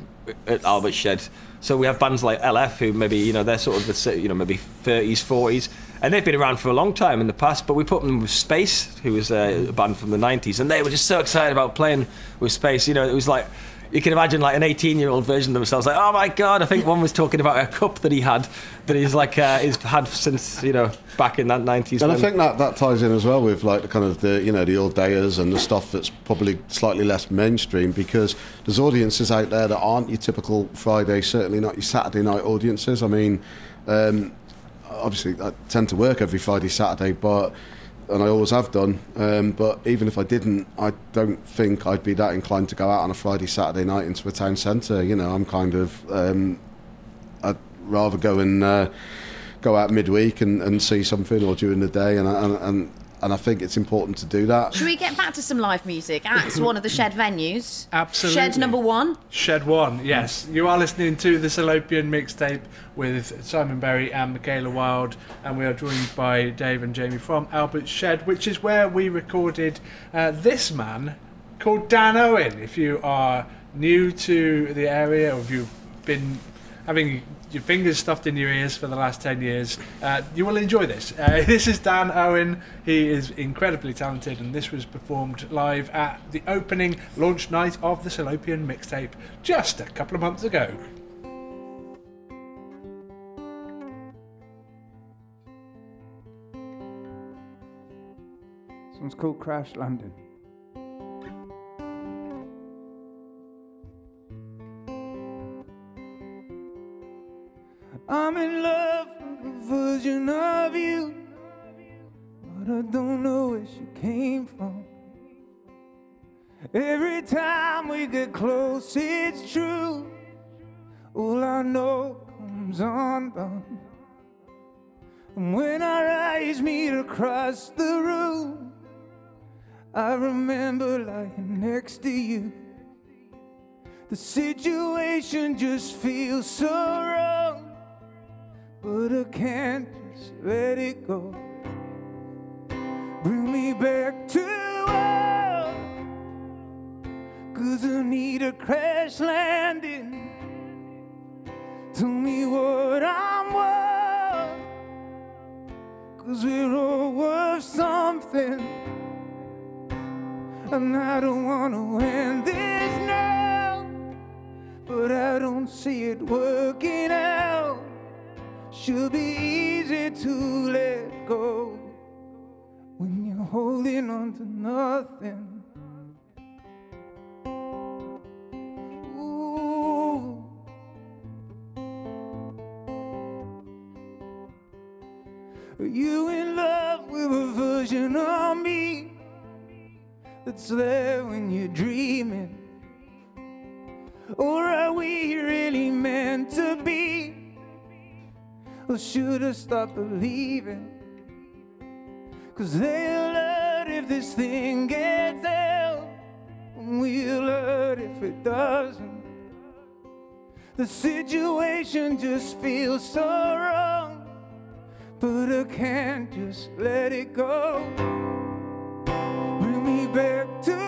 at Albert Shed, so we have bands like LF who maybe you know they're sort of the you know maybe 30s, 40s. And they've been around for a long time in the past, but we put them with Space, who was uh, a band from the 90s, and they were just so excited about playing with Space. You know, it was like, you can imagine like an 18 year old version of themselves, like, oh my god, I think one was talking about a cup that he had, that he's like, uh, he's had since, you know, back in that 90s. And I think that, that ties in as well with like the kind of the you know the old dayers and the stuff that's probably slightly less mainstream because there's audiences out there that aren't your typical Friday, certainly not your Saturday night audiences. I mean, um, obviously I tend to work every Friday, Saturday, but and I always have done. Um, but even if I didn't, I don't think I'd be that inclined to go out on a Friday, Saturday night into a town centre. You know, I'm kind of um, I'd rather go and uh, go out midweek and, and see something or during the day, and and and and I think it's important to do that. should we get back to some live music at one of the shed venues Absolutely. shed number one Shed One, yes. You are listening to the Salopian mixtape with Simon Berry and Michaela Wild, and we are joined by Dave and Jamie from Albert Shed, which is where we recorded uh, this man called Dan Owen. If you are new to the area or if you've been having your fingers stuffed in your ears for the last 10 years, uh, you will enjoy this. Uh, this is Dan Owen. He is incredibly talented, and this was performed live at the opening launch night of the Salopian mixtape just a couple of months ago. This one's called Crash Landing. I'm in love with a version of you, but I don't know where she came from. Every time we get close, it's true. All I know comes undone. And when our eyes meet across the room, I remember lying next to you. The situation just feels so wrong but I can't just let it go. Bring me back to earth, cause I need a crash landing. Tell me what I'm worth, cause we're all worth something. And I don't wanna end this now, but I don't see it working out should be easy to let go when you're holding on to nothing. Are you in love with a version of me that's there when you're dreaming? Or are we really meant to be? Well, should I stop believing? Cause they'll hurt if this thing gets out, and we'll hurt if it doesn't. The situation just feels so wrong, but I can't just let it go. Bring me back to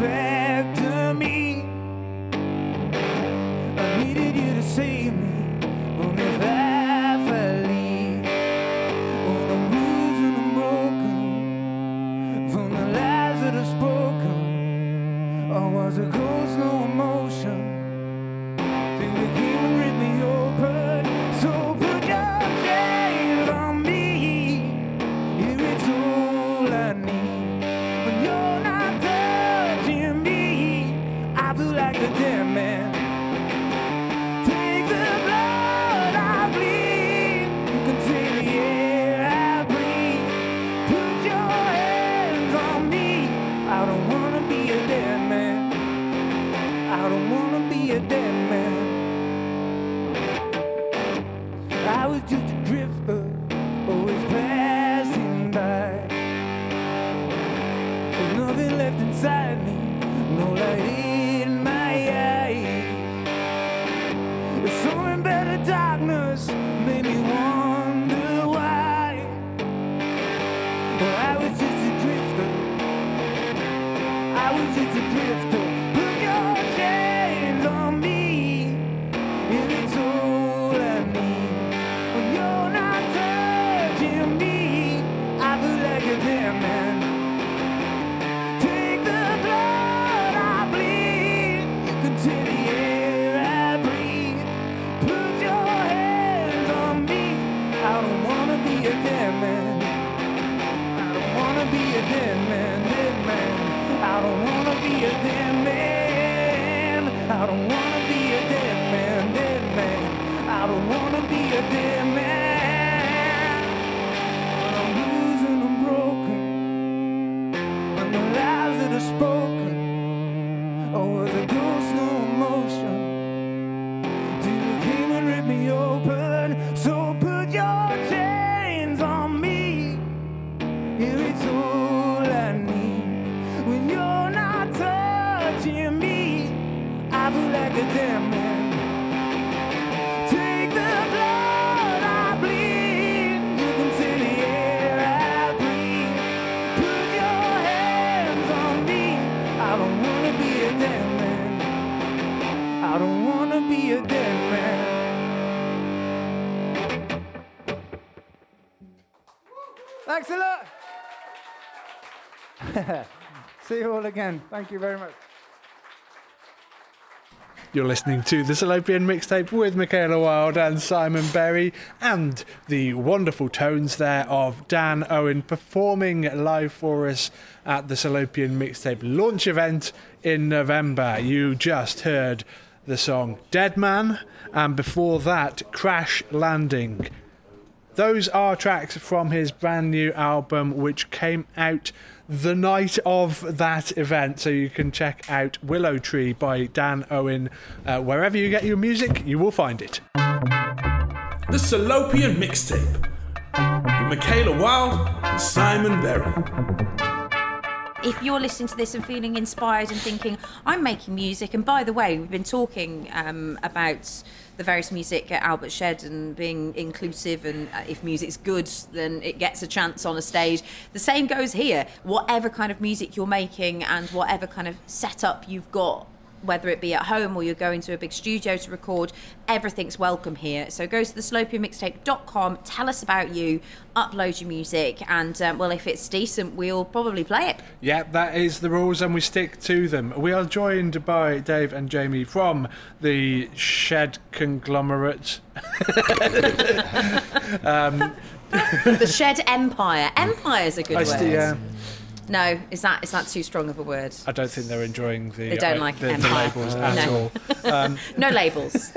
back. Again. Thank you very much. You're listening to the Salopian mixtape with Michaela Wild and Simon Berry, and the wonderful tones there of Dan Owen performing live for us at the Salopian mixtape launch event in November. You just heard the song Dead Man, and before that, Crash Landing. Those are tracks from his brand new album, which came out the night of that event. So you can check out Willow Tree by Dan Owen. Uh, wherever you get your music, you will find it. The Salopian Mixtape with Michaela Wild and Simon Berry. if you're listening to this and feeling inspired and thinking, I'm making music, and by the way, we've been talking um, about the various music at Albert Shed and being inclusive, and uh, if music's good, then it gets a chance on a stage. The same goes here. Whatever kind of music you're making and whatever kind of setup you've got. Whether it be at home or you're going to a big studio to record, everything's welcome here. So go to the salopianmixtape.com, tell us about you, upload your music, and um, well, if it's decent, we'll probably play it. Yeah, that is the rules, and we stick to them. We are joined by Dave and Jamie from the Shed Conglomerate. The Shed Empire. Empire is a good I word. yeah, No, is that is that too strong of a word? I don't think they're enjoying the, They don't uh, like the, the labels No. at all. No labels.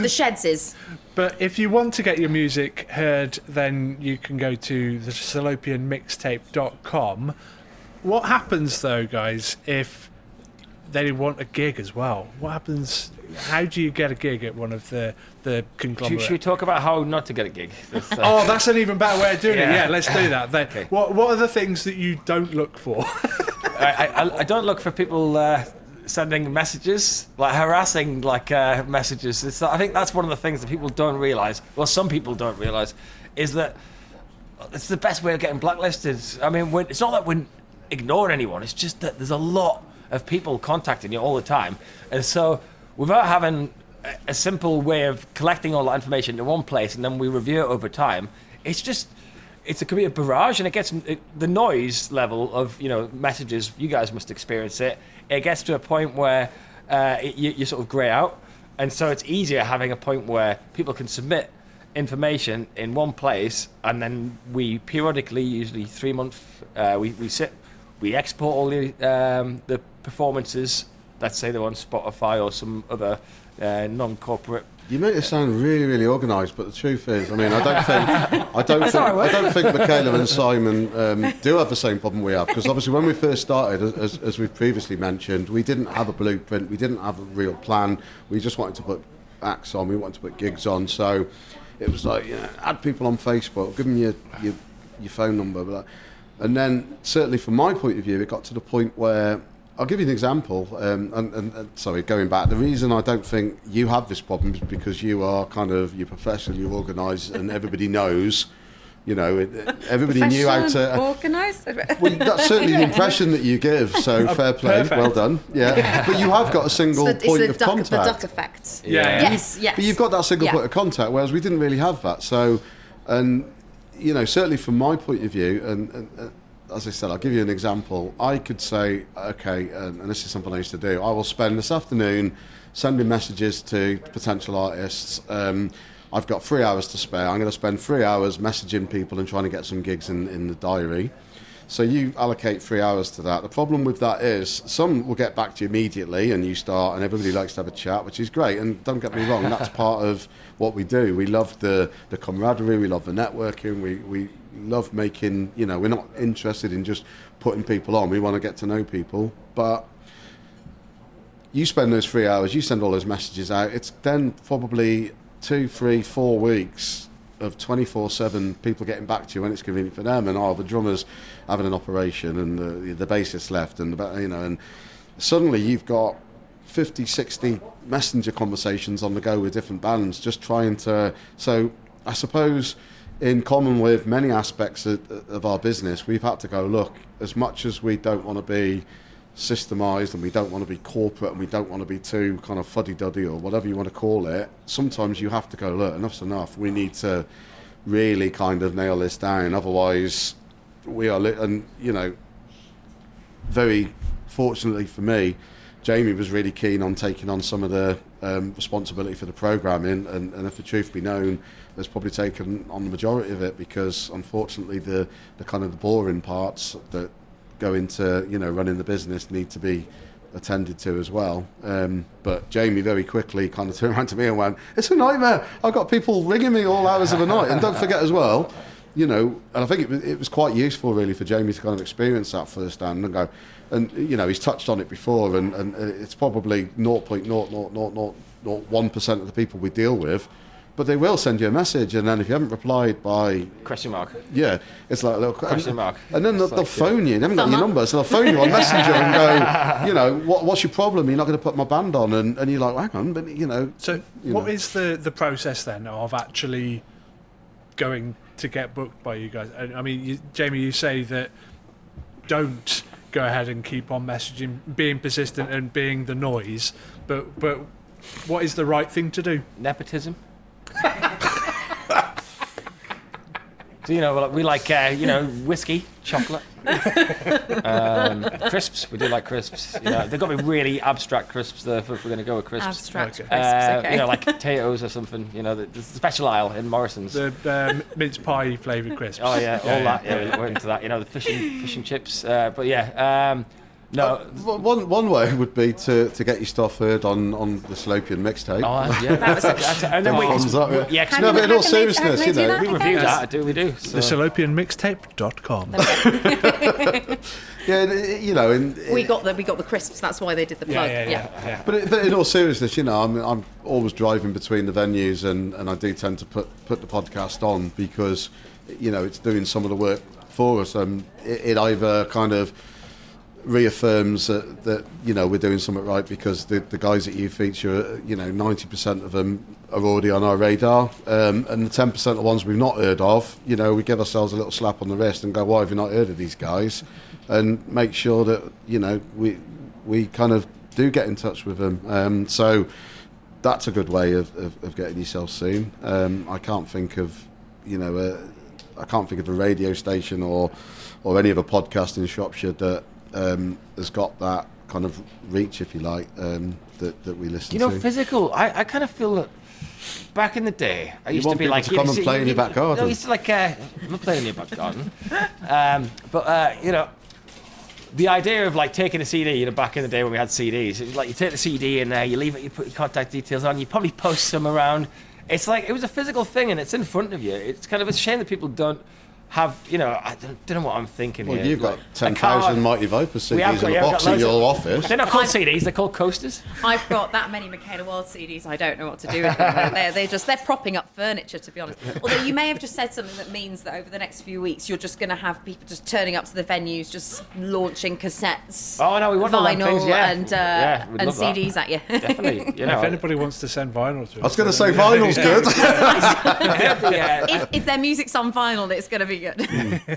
the Sheds is. But if you want to get your music heard, then you can go to the salopianmixtape.com. What happens though, guys, if they want a gig as well? What happens? How do you get a gig at one of the the Should, conglomerate? should we talk about how not to get a gig? Uh, Oh, that's an even better way of doing it. Yeah. Yeah, let's do that. Then, Okay. what What are the things that you don't look for? I, I, I don't look for people uh, sending messages, like harassing like uh, messages. It's, I think that's one of the things that people don't realise. Well, some people don't realise is that it's the best way of getting blacklisted. I mean, when, it's not that we're ignoring anyone. It's just that there's a lot of people contacting you all the time, and so without having a, simple way of collecting all that information in one place and then we review it over time, it's just it's a a barrage and it gets it, the noise level of you know messages you guys must experience it it gets to a point where uh, it, you, you sort of grey out. And so it's easier having a point where people can submit information in one place and then we periodically usually three months uh, we, we sit we export all the um, the performances let's say they're on spotify or some other uh, non-corporate You make it sound really, really organised, but the truth is, I mean, I don't think, I don't think, I don't think Michaela and Simon um, do have the same problem we have because obviously when we first started, as- as, as we've previously mentioned, we didn't have a blueprint, we didn't have a real plan. We just wanted to put acts on, we wanted to put gigs on, so it was like, you know, add people on Facebook, give them your your, your phone number, but, and then certainly from my point of view, it got to the point where I'll give you an example. Um, and, and, and sorry, going back, the reason I don't think you have this problem is because you are kind of you're professional, you're organised, and everybody knows. You know, it, it- everybody knew how to. organised. Well, that's certainly the impression that you give. So fair play, perfect. well done. Yeah, but you have got a single It's the, point of the, duck, contact. the duck effect. Yeah. Yes, yes. But you've got that single Yeah. point of contact, whereas we didn't really have that. So, and you know, certainly from my point of view, and, and uh, as I said, I'll give you an example. I could say, okay, and, and this is something I used to do. I will spend this afternoon sending messages to potential artists. Um, I've got three hours to spare. I'm going to spend three hours messaging people and trying to get some gigs in, in the diary. So you allocate three hours to that. The problem with that is some will get back to you immediately, and you start, and everybody likes to have a chat, which is great. And don't get me wrong, that's part of what we do. We love the the camaraderie, we love the networking, we we love making. You know, we're not interested in just putting people on. We want to get to know people, but you spend those three hours, you send all those messages out. It's then probably two, three, four weeks of 24 7 people getting back to you when it's convenient for them. And oh, the drummer's having an operation and the, the bassist left, and you know, and suddenly you've got 50, 60 messenger conversations on the go with different bands just trying to. So I suppose. In common with many aspects of, of our business, we've had to go look. As much as we don't want to be systemized and we don't want to be corporate and we don't want to be too kind of fuddy-duddy or whatever you want to call it sometimes you have to go look enough's enough we need to really kind of nail this down otherwise we are li- and you know very fortunately for me Jamie was really keen on taking on some of the um, responsibility for the programming and, and if the truth be known has probably taken on the majority of it because unfortunately the, the kind of the boring parts that go into you know running the business need to be attended to as well. Um, but Jamie very quickly kind of turned around to me and went, "It's a nightmare. I've got people ringing me all hours of the night." And don't forget as well, you know, and I think it was, it was quite useful really for Jamie to kind of experience that firsthand and go, and you know, he's touched on it before, and, and it's probably 0.00001 percent of the people we deal with. But they will send you a message, and then if you haven't replied by Question mark. yeah, it's like a little Question mark. and then they'll, It's they'll like, phone you. They haven't got your number, so they'll phone you on Messenger and go, you know, what, what's your problem? You're not going to put my band on, and, and you're like, hang on, but you know, So, you what know. is the the process then of actually going to get booked by you guys? And I mean, you, Jamie, you say that don't go ahead and keep on messaging, being persistent and being the noise, but but what is the right thing to do? Nepotism. So you know, we like uh, you know whiskey, chocolate, um, crisps. We do like crisps. You know, they've got to be really abstract crisps though, if we're going to go with crisps. Abstract Okay. crisps, Uh, okay. You know, like potatoes or something. You know, the, the special aisle in Morrison's. The um, mince pie flavoured crisps. Oh yeah, all that. Yeah, we're into that. You know, the fish and fish and chips. Uh, but yeah, um, no. one one way would be to, to get your stuff heard on, on the Salopian mixtape. Oh yeah, that's, that's, and then we, up, yeah. yeah, 'cause no, How but in all they- seriousness, how you can they do know, we review that. Do we do? So. The salopianmixtape.com. yeah, you know, and we got the we got the crisps. That's why they did the plug. yeah, yeah, yeah. But, but in all seriousness, you know, I'm, I'm always driving between the venues, and, and I do tend to put, put the podcast on because, you know, it's doing some of the work for us. Um, it, it either kind of reaffirms that, that you know we're doing something right because the, the guys that you feature, you know, 90% of them are already on our radar, um, and the 10% of the ones we've not heard of, you know, we give ourselves a little slap on the wrist and go, why have you not heard of these guys? And make sure that you know we we kind of do get in touch with them. Um, so that's a good way of, of, of getting yourself seen. Um, I can't think of, you know, I can't think of a radio station or or any other podcast in Shropshire that um, has got that kind of reach, if you like, um, that that we listen to. You know, to. physical. I, I kind of feel that back in the day, I You used to be like to come and play in your back garden. No, I used to like. Uh, I'm not playing in your back garden. Um, but uh, you know, the idea of like taking a CD. You know, back in the day when we had CDs, it was like you take the CD and uh, you leave it. You put your contact details on. You probably post some around. It's like it was a physical thing, and it's in front of you. It's kind of a shame that people don't have. You know, I don't, don't know what I'm thinking well, here. you've got Like, a ten thousand Mighty Viper We CDs got- in yeah, a box in your of- office. They're not called CDs. They're called coasters. I've got that many Michaela Wild CDs. I don't know what to do with them. They're, they're just they're propping up furniture, to be honest. Although you may have just said something that means that over the next few weeks you're just going to have people just turning up to the venues, just launching cassettes, Oh no, we want vinyl, things, yeah. and uh, Yeah, and love that. CDs at you. Definitely, you know. if anybody wants to send vinyl to us, I was going to say vinyl's good. yeah. if, if their music's on vinyl, it's going to be good.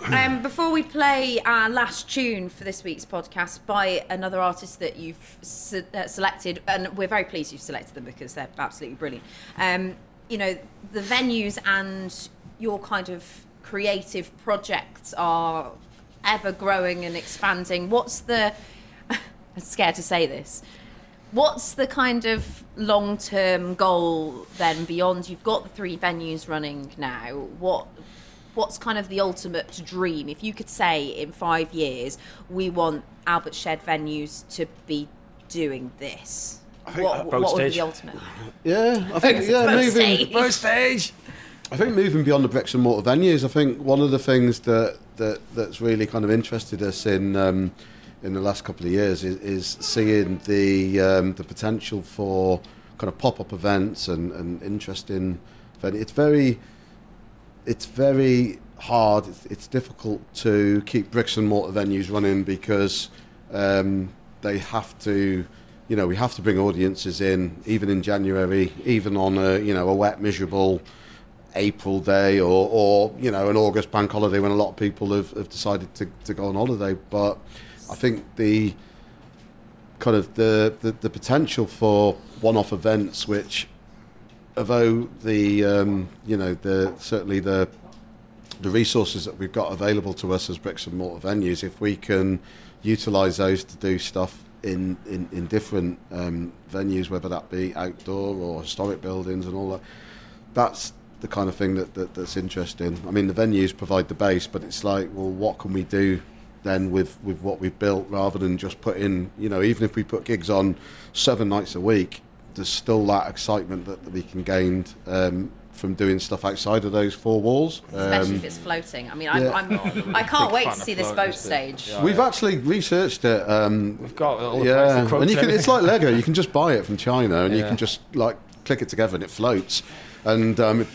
um, before we play our last tune for this week's podcast by another artist that you've se- uh, selected, and we're very pleased you've selected them because they're absolutely brilliant. Um, you know, the venues and your kind of creative projects are ever growing and expanding. What's the. I'm scared to say this. What's the kind of long term goal then beyond? You've got the three venues running now. What what's kind of the ultimate dream? If you could say in five years, we want Albert Shed venues to be doing this, what, boat what would be the ultimate? Yeah, I think yeah, Boat moving. stage. First stage. I think moving beyond the bricks and mortar venues, I think one of the things that, that that's really kind of interested us in um, in the last couple of years is, is seeing the um, the potential for kind of pop up events and, and interesting venues. It's very it's very hard. It's, it's difficult to keep bricks and mortar venues running because um, they have to, you know, we have to bring audiences in, even in January, even on a you know a wet, miserable April day or, or you know an August bank holiday when a lot of people have, have decided to, to go on holiday. But I think the kind of the, the, the potential for one-off events which although the um, you know the certainly the the resources that we've got available to us as bricks and mortar venues, if we can utilise those to do stuff in in, in different um, venues, whether that be outdoor or historic buildings and all that, that's the kind of thing that, that that's interesting. I mean, the venues provide the base, but it's like, well, what can we do then with with what we've built rather than just put in, you know, even if we put gigs on seven nights a week, there's still that excitement that, that we can gain um, from doing stuff outside of those four walls. Especially Um, if it's floating. I mean, yeah. I'm, I'm, I can't wait to see this boat stage. Yeah. We've actually researched it. Um, We've got all the yeah, prices, and you can, it's like Lego. You can just buy it from China, and you can just like click it together, and it floats. And um,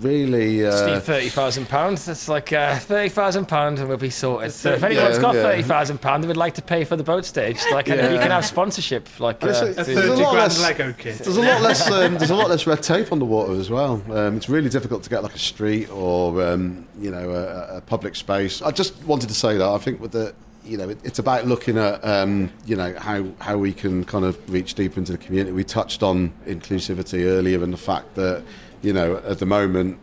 it really, Just uh, need thirty thousand pounds. That's like uh, thirty thousand pounds, and we'll be sorted. So if Yeah, anyone's got yeah. thirty thousand pounds, and would like to pay for the boat stage, like and you can have sponsorship, like uh, a- A There's a 30 lot grand less- Lego kit. there's a lot less. Um, there's a lot less red tape on the water as well. Um, it's really difficult to get like a street or um, you know a, a public space. I just wanted to say that I think with the you know it, it's about looking at um, you know how how we can kind of reach deep into the community. We touched on inclusivity earlier and the fact that you know at the moment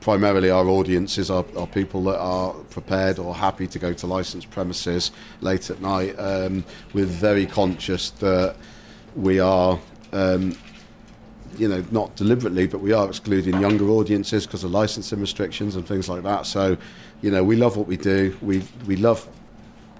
primarily our audiences are, are people that are prepared or happy to go to licensed premises late at night. Um, we're very conscious that we are, um, you know, not deliberately, but we are excluding younger audiences because of licensing restrictions and things like that. So, you know, we love what we do. We we love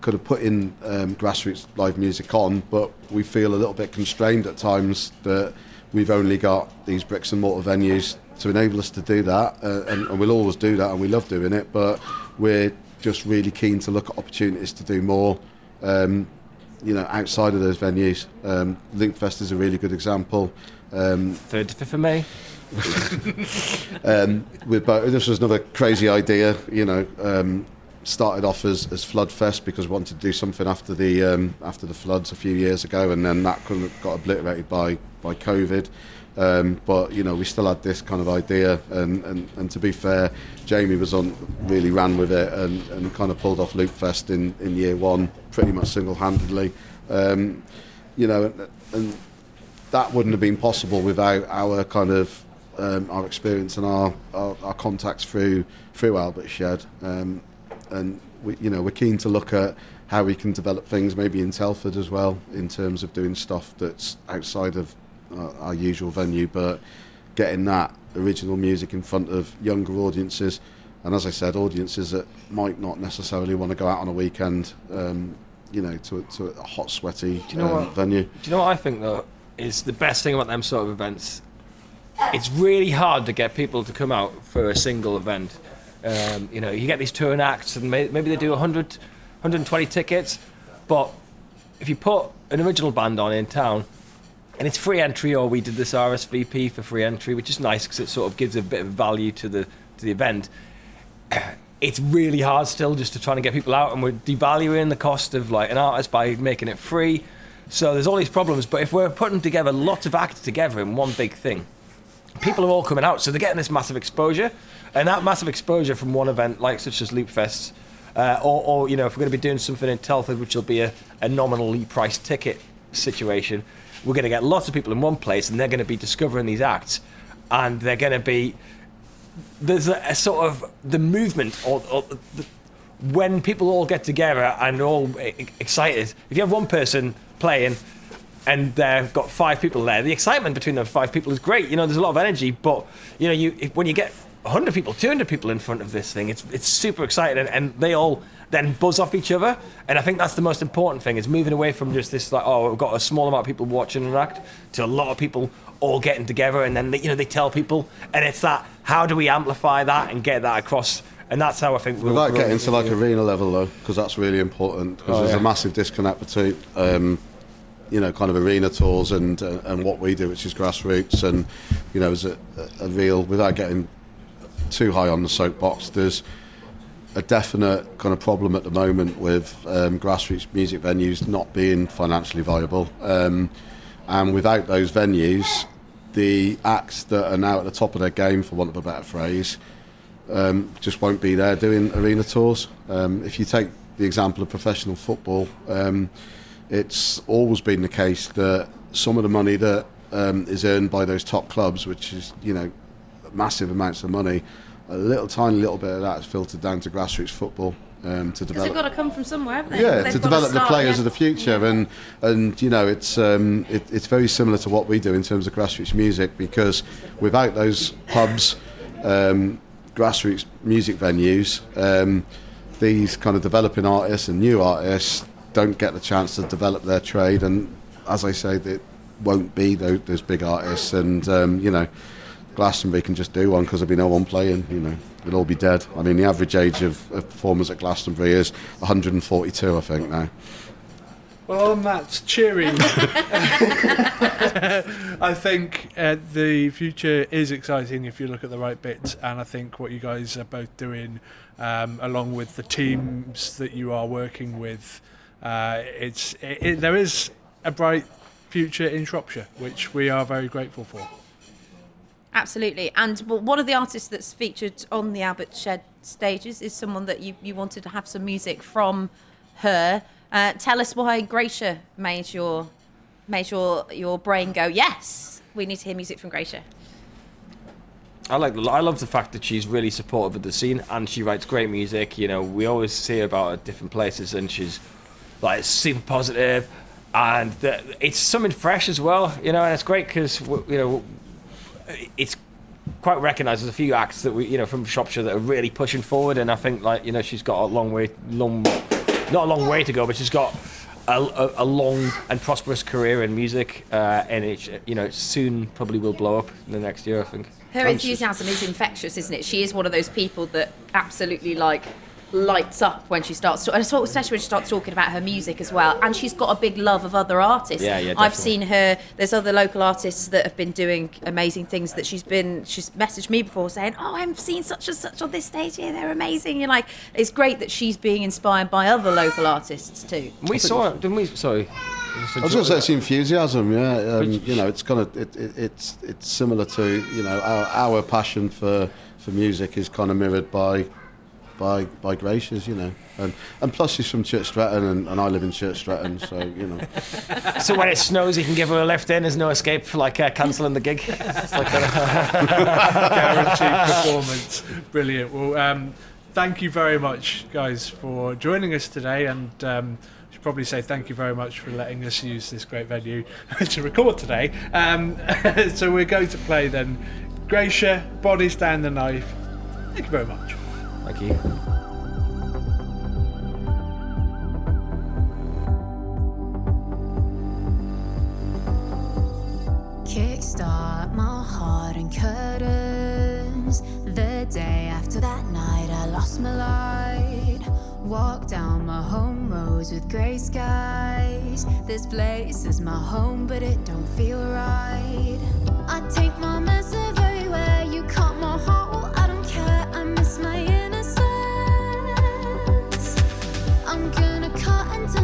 could have put in um, grassroots live music on, but we feel a little bit constrained at times that we've only got these bricks and mortar venues to enable us to do that, uh, and, and we'll always do that, and we love doing it. But we're just really keen to look at opportunities to do more, um, you know, outside of those venues. Um, Linkfest is a really good example. Um, third to fifth of May. um, with both, this was another crazy idea. You know, um, started off as, as Floodfest because we wanted to do something after the um, after the floods a few years ago, and then that got obliterated by by COVID. Um, but you know, we still had this kind of idea, and, and, and to be fair, Jamie was on really ran with it and, and kind of pulled off Loopfest in, in year one pretty much single handedly. Um, you know, and, and that wouldn't have been possible without our kind of um, our experience and our, our, our contacts through through Albert Shed. Um, and we, you know, we're keen to look at how we can develop things maybe in Telford as well in terms of doing stuff that's outside of uh, our usual venue, but getting that original music in front of younger audiences. And as I said, audiences that might not necessarily want to go out on a weekend, um, you know, to, to a hot, sweaty you know um, what? venue. Do you know what I think though is the best thing about them sort of events? It's really hard to get people to come out for a single event. Um, you know, you get these touring acts, and may, maybe they do 100, 120 tickets, but if you put an original band on in town, and it's free entry, or we did this RSVP for free entry, which is nice because it sort of gives a bit of value to the to the event. It's really hard still just to try and get people out, and we're devaluing the cost of like an artist by making it free. So there's all these problems. But if we're putting together lots of acts together in one big thing, people are all coming out, so they're getting this massive exposure, and that massive exposure from one event like such as Loopfest, uh, or, or you know if we're going to be doing something in Telford, which will be a, a nominally priced ticket situation, we're going to get lots of people in one place, and they're going to be discovering these acts, and they're going to be there's a, a sort of the movement or, or the, when people all get together and all excited. If you have one person playing and they've got five people there, the excitement between those five people is great. You know, there's a lot of energy, but you know, you when you get 100 people, 200 people in front of this thing. It's it's super exciting, and, and they all then buzz off each other. And I think that's the most important thing is moving away from just this like, oh, we've got a small amount of people watching and act to a lot of people all getting together, and then they, you know they tell people, and it's that how do we amplify that and get that across. And that's how I think we'll Without getting to like thing. arena level though, because that's really important. Because Oh, there's yeah. a massive disconnect between, um, you know, kind of arena tours and uh, and what we do, which is grassroots. And you know, is a, a real without getting too high on the soapbox. There's a definite kind of problem at the moment with um, grassroots music venues not being financially viable. Um, and without those venues, the acts that are now at the top of their game, for want of a better phrase, um, just won't be there doing arena tours. Um, if you take the example of professional football, um, it's always been the case that some of the money that um, is earned by those top clubs, which is you know massive amounts of money, a little tiny little bit of that is filtered down to grassroots football um, to develop. they've got to come from somewhere, haven't they? Yeah, They've to develop the start, players yeah. of the future, and and you know it's um, it, it's very similar to what we do in terms of grassroots music because without those pubs, um, grassroots music venues, um, these kind of developing artists and new artists don't get the chance to develop their trade, and as I say, it won't be those, those big artists, and um, you know. Glastonbury can just do one because there'll be no one playing. You know, they'll all be dead. I mean, the average age of, of performers at Glastonbury is 142, I think now. Well, on that cheering, I think uh, the future is exciting if you look at the right bits, and I think what you guys are both doing, um, along with the teams that you are working with, uh, it's it, it, there is a bright future in Shropshire, which we are very grateful for. Absolutely. And one of the artists that's featured on the Albert Shed stages is someone that you, you wanted to have some music from her. Uh, tell us why Greysha made your made your your brain go, yes, we need to hear music from Greysha. I like. the- I love the fact that she's really supportive of the scene and she writes great music. You know, we always see her about at different places, and she's like super positive, and the, it's something fresh as well. You know, and it's great because you know it's quite recognised. There's a few acts that we, you know, from Shropshire that are really pushing forward, and I think like you know she's got a long way, long, not a long way to go, but she's got. A, a, a long and prosperous career in music, uh, and it, you know, soon probably will blow up in the next year. I think. Her enthusiasm is infectious, isn't it? She is one of those people that absolutely like lights up when she starts to, and especially when she starts talking about her music as well. And she's got a big love of other artists. Yeah, yeah, I've seen her. There's other local artists that have been doing amazing things that she's been. She's messaged me before saying, "Oh, I've seen such and such on this stage here. They're amazing." You're like, it's great that she's being inspired by other local artists too. We saw it, didn't we? Sorry. I was going to say it's enthusiasm, yeah. Um, you know, it's kind of it, it, it's it's similar to you know our, our passion for, for music is kind of mirrored by by by Greysha's, you know, and and plus she's from Church Stretton and, and I live in Church Stretton, so you know. So when it snows, you can give her a lift in. There's no escape, for like uh, cancelling the gig. It's like a- guaranteed performance. Brilliant. Well, um, thank you very much, guys, for joining us today, and um, should probably say thank you very much for letting us use this great venue to record today. Um, so we're going to play then, Greysha, Bodies Down the Knife. Thank you very much. You. Kickstart my heart and curtains. The day after that night, I lost my light. Walk down my home roads with grey skies. This place is my home, but it don't feel right. I take my mess everywhere. You cut my heart, well, I don't care. I miss my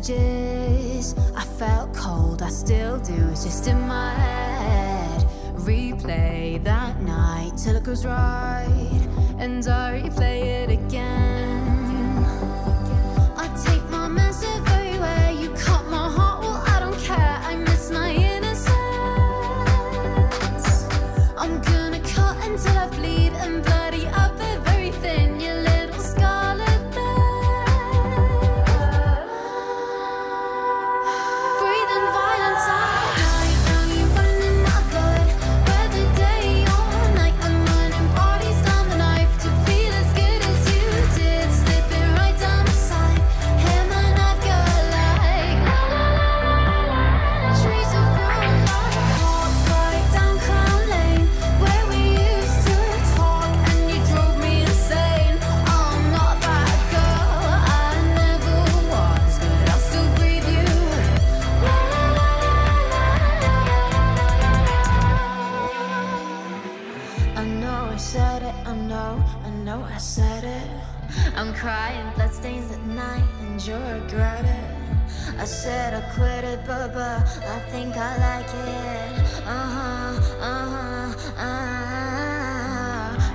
messages. I felt cold, I still do. It's just in my head. Replay that night till it goes right, and I replay it again. But, I think I like it. Uh huh, uh huh, uh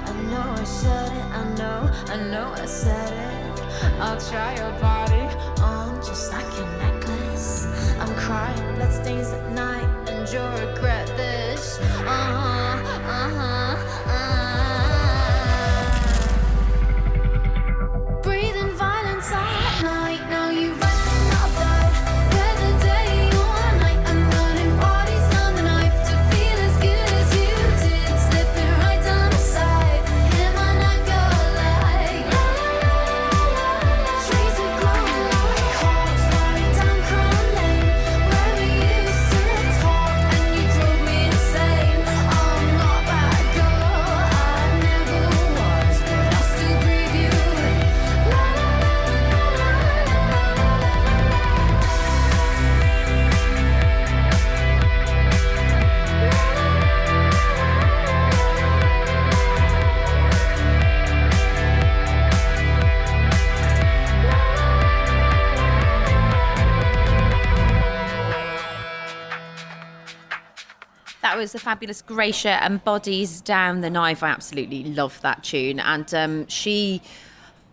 I know I said it, I know, I know I said it. I'll try your body on just like a necklace. I'm crying bloodstains at night and you'll regret this. Uh huh, uh huh, That was the fabulous Greysha and Bodies Down the Knife. I absolutely love that tune. And um, she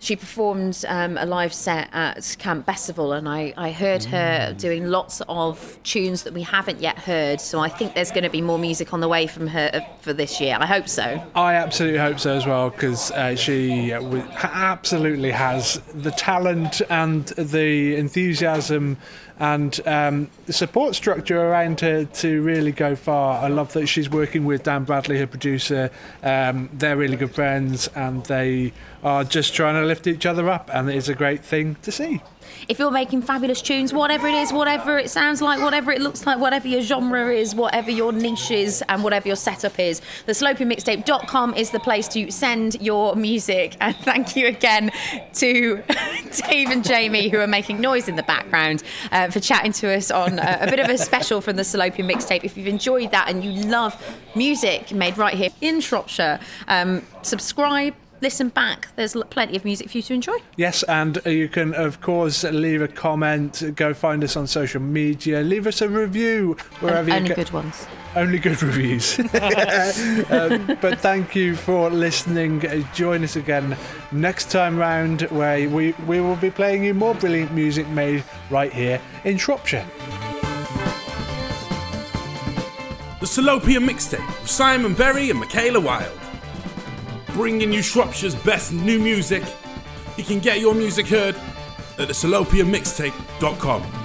she performed um, a live set at Camp Bestival, and I, I heard her doing lots of tunes that we haven't yet heard. So I think there's going to be more music on the way from her uh, for this year. I hope so. I absolutely hope so as well because uh, she uh, absolutely has the talent and the enthusiasm and um, the support structure around her to really go far. I love that she's working with Dan Bradley, her producer. Um, they're really good friends and they are just trying to lift each other up, and it is a great thing to see. If you're making fabulous tunes, whatever it is, whatever it sounds like, whatever it looks like, whatever your genre is, whatever your niche is, and whatever your setup is, the salopianmixtape.com is the place to send your music. And thank you again to Dave and Jamie, who are making noise in the background, uh, for chatting to us on uh, a bit of a special from the Salopian mixtape. If you've enjoyed that and you love music made right here in Shropshire, um, subscribe. Listen back. There's plenty of music for you to enjoy. Yes, and uh, you can, of course, leave a comment, go find us on social media, leave us a review wherever you Only get. good ones. Only good reviews. um, but thank you for listening. Uh, Join us again next time round where we, we will be playing you more brilliant music made right here in Shropshire. The Salopian Mixtape with Simon Berry and Michaela Wild. Bringing you Shropshire's best new music. You can get your music heard at the salopianmixtape.com.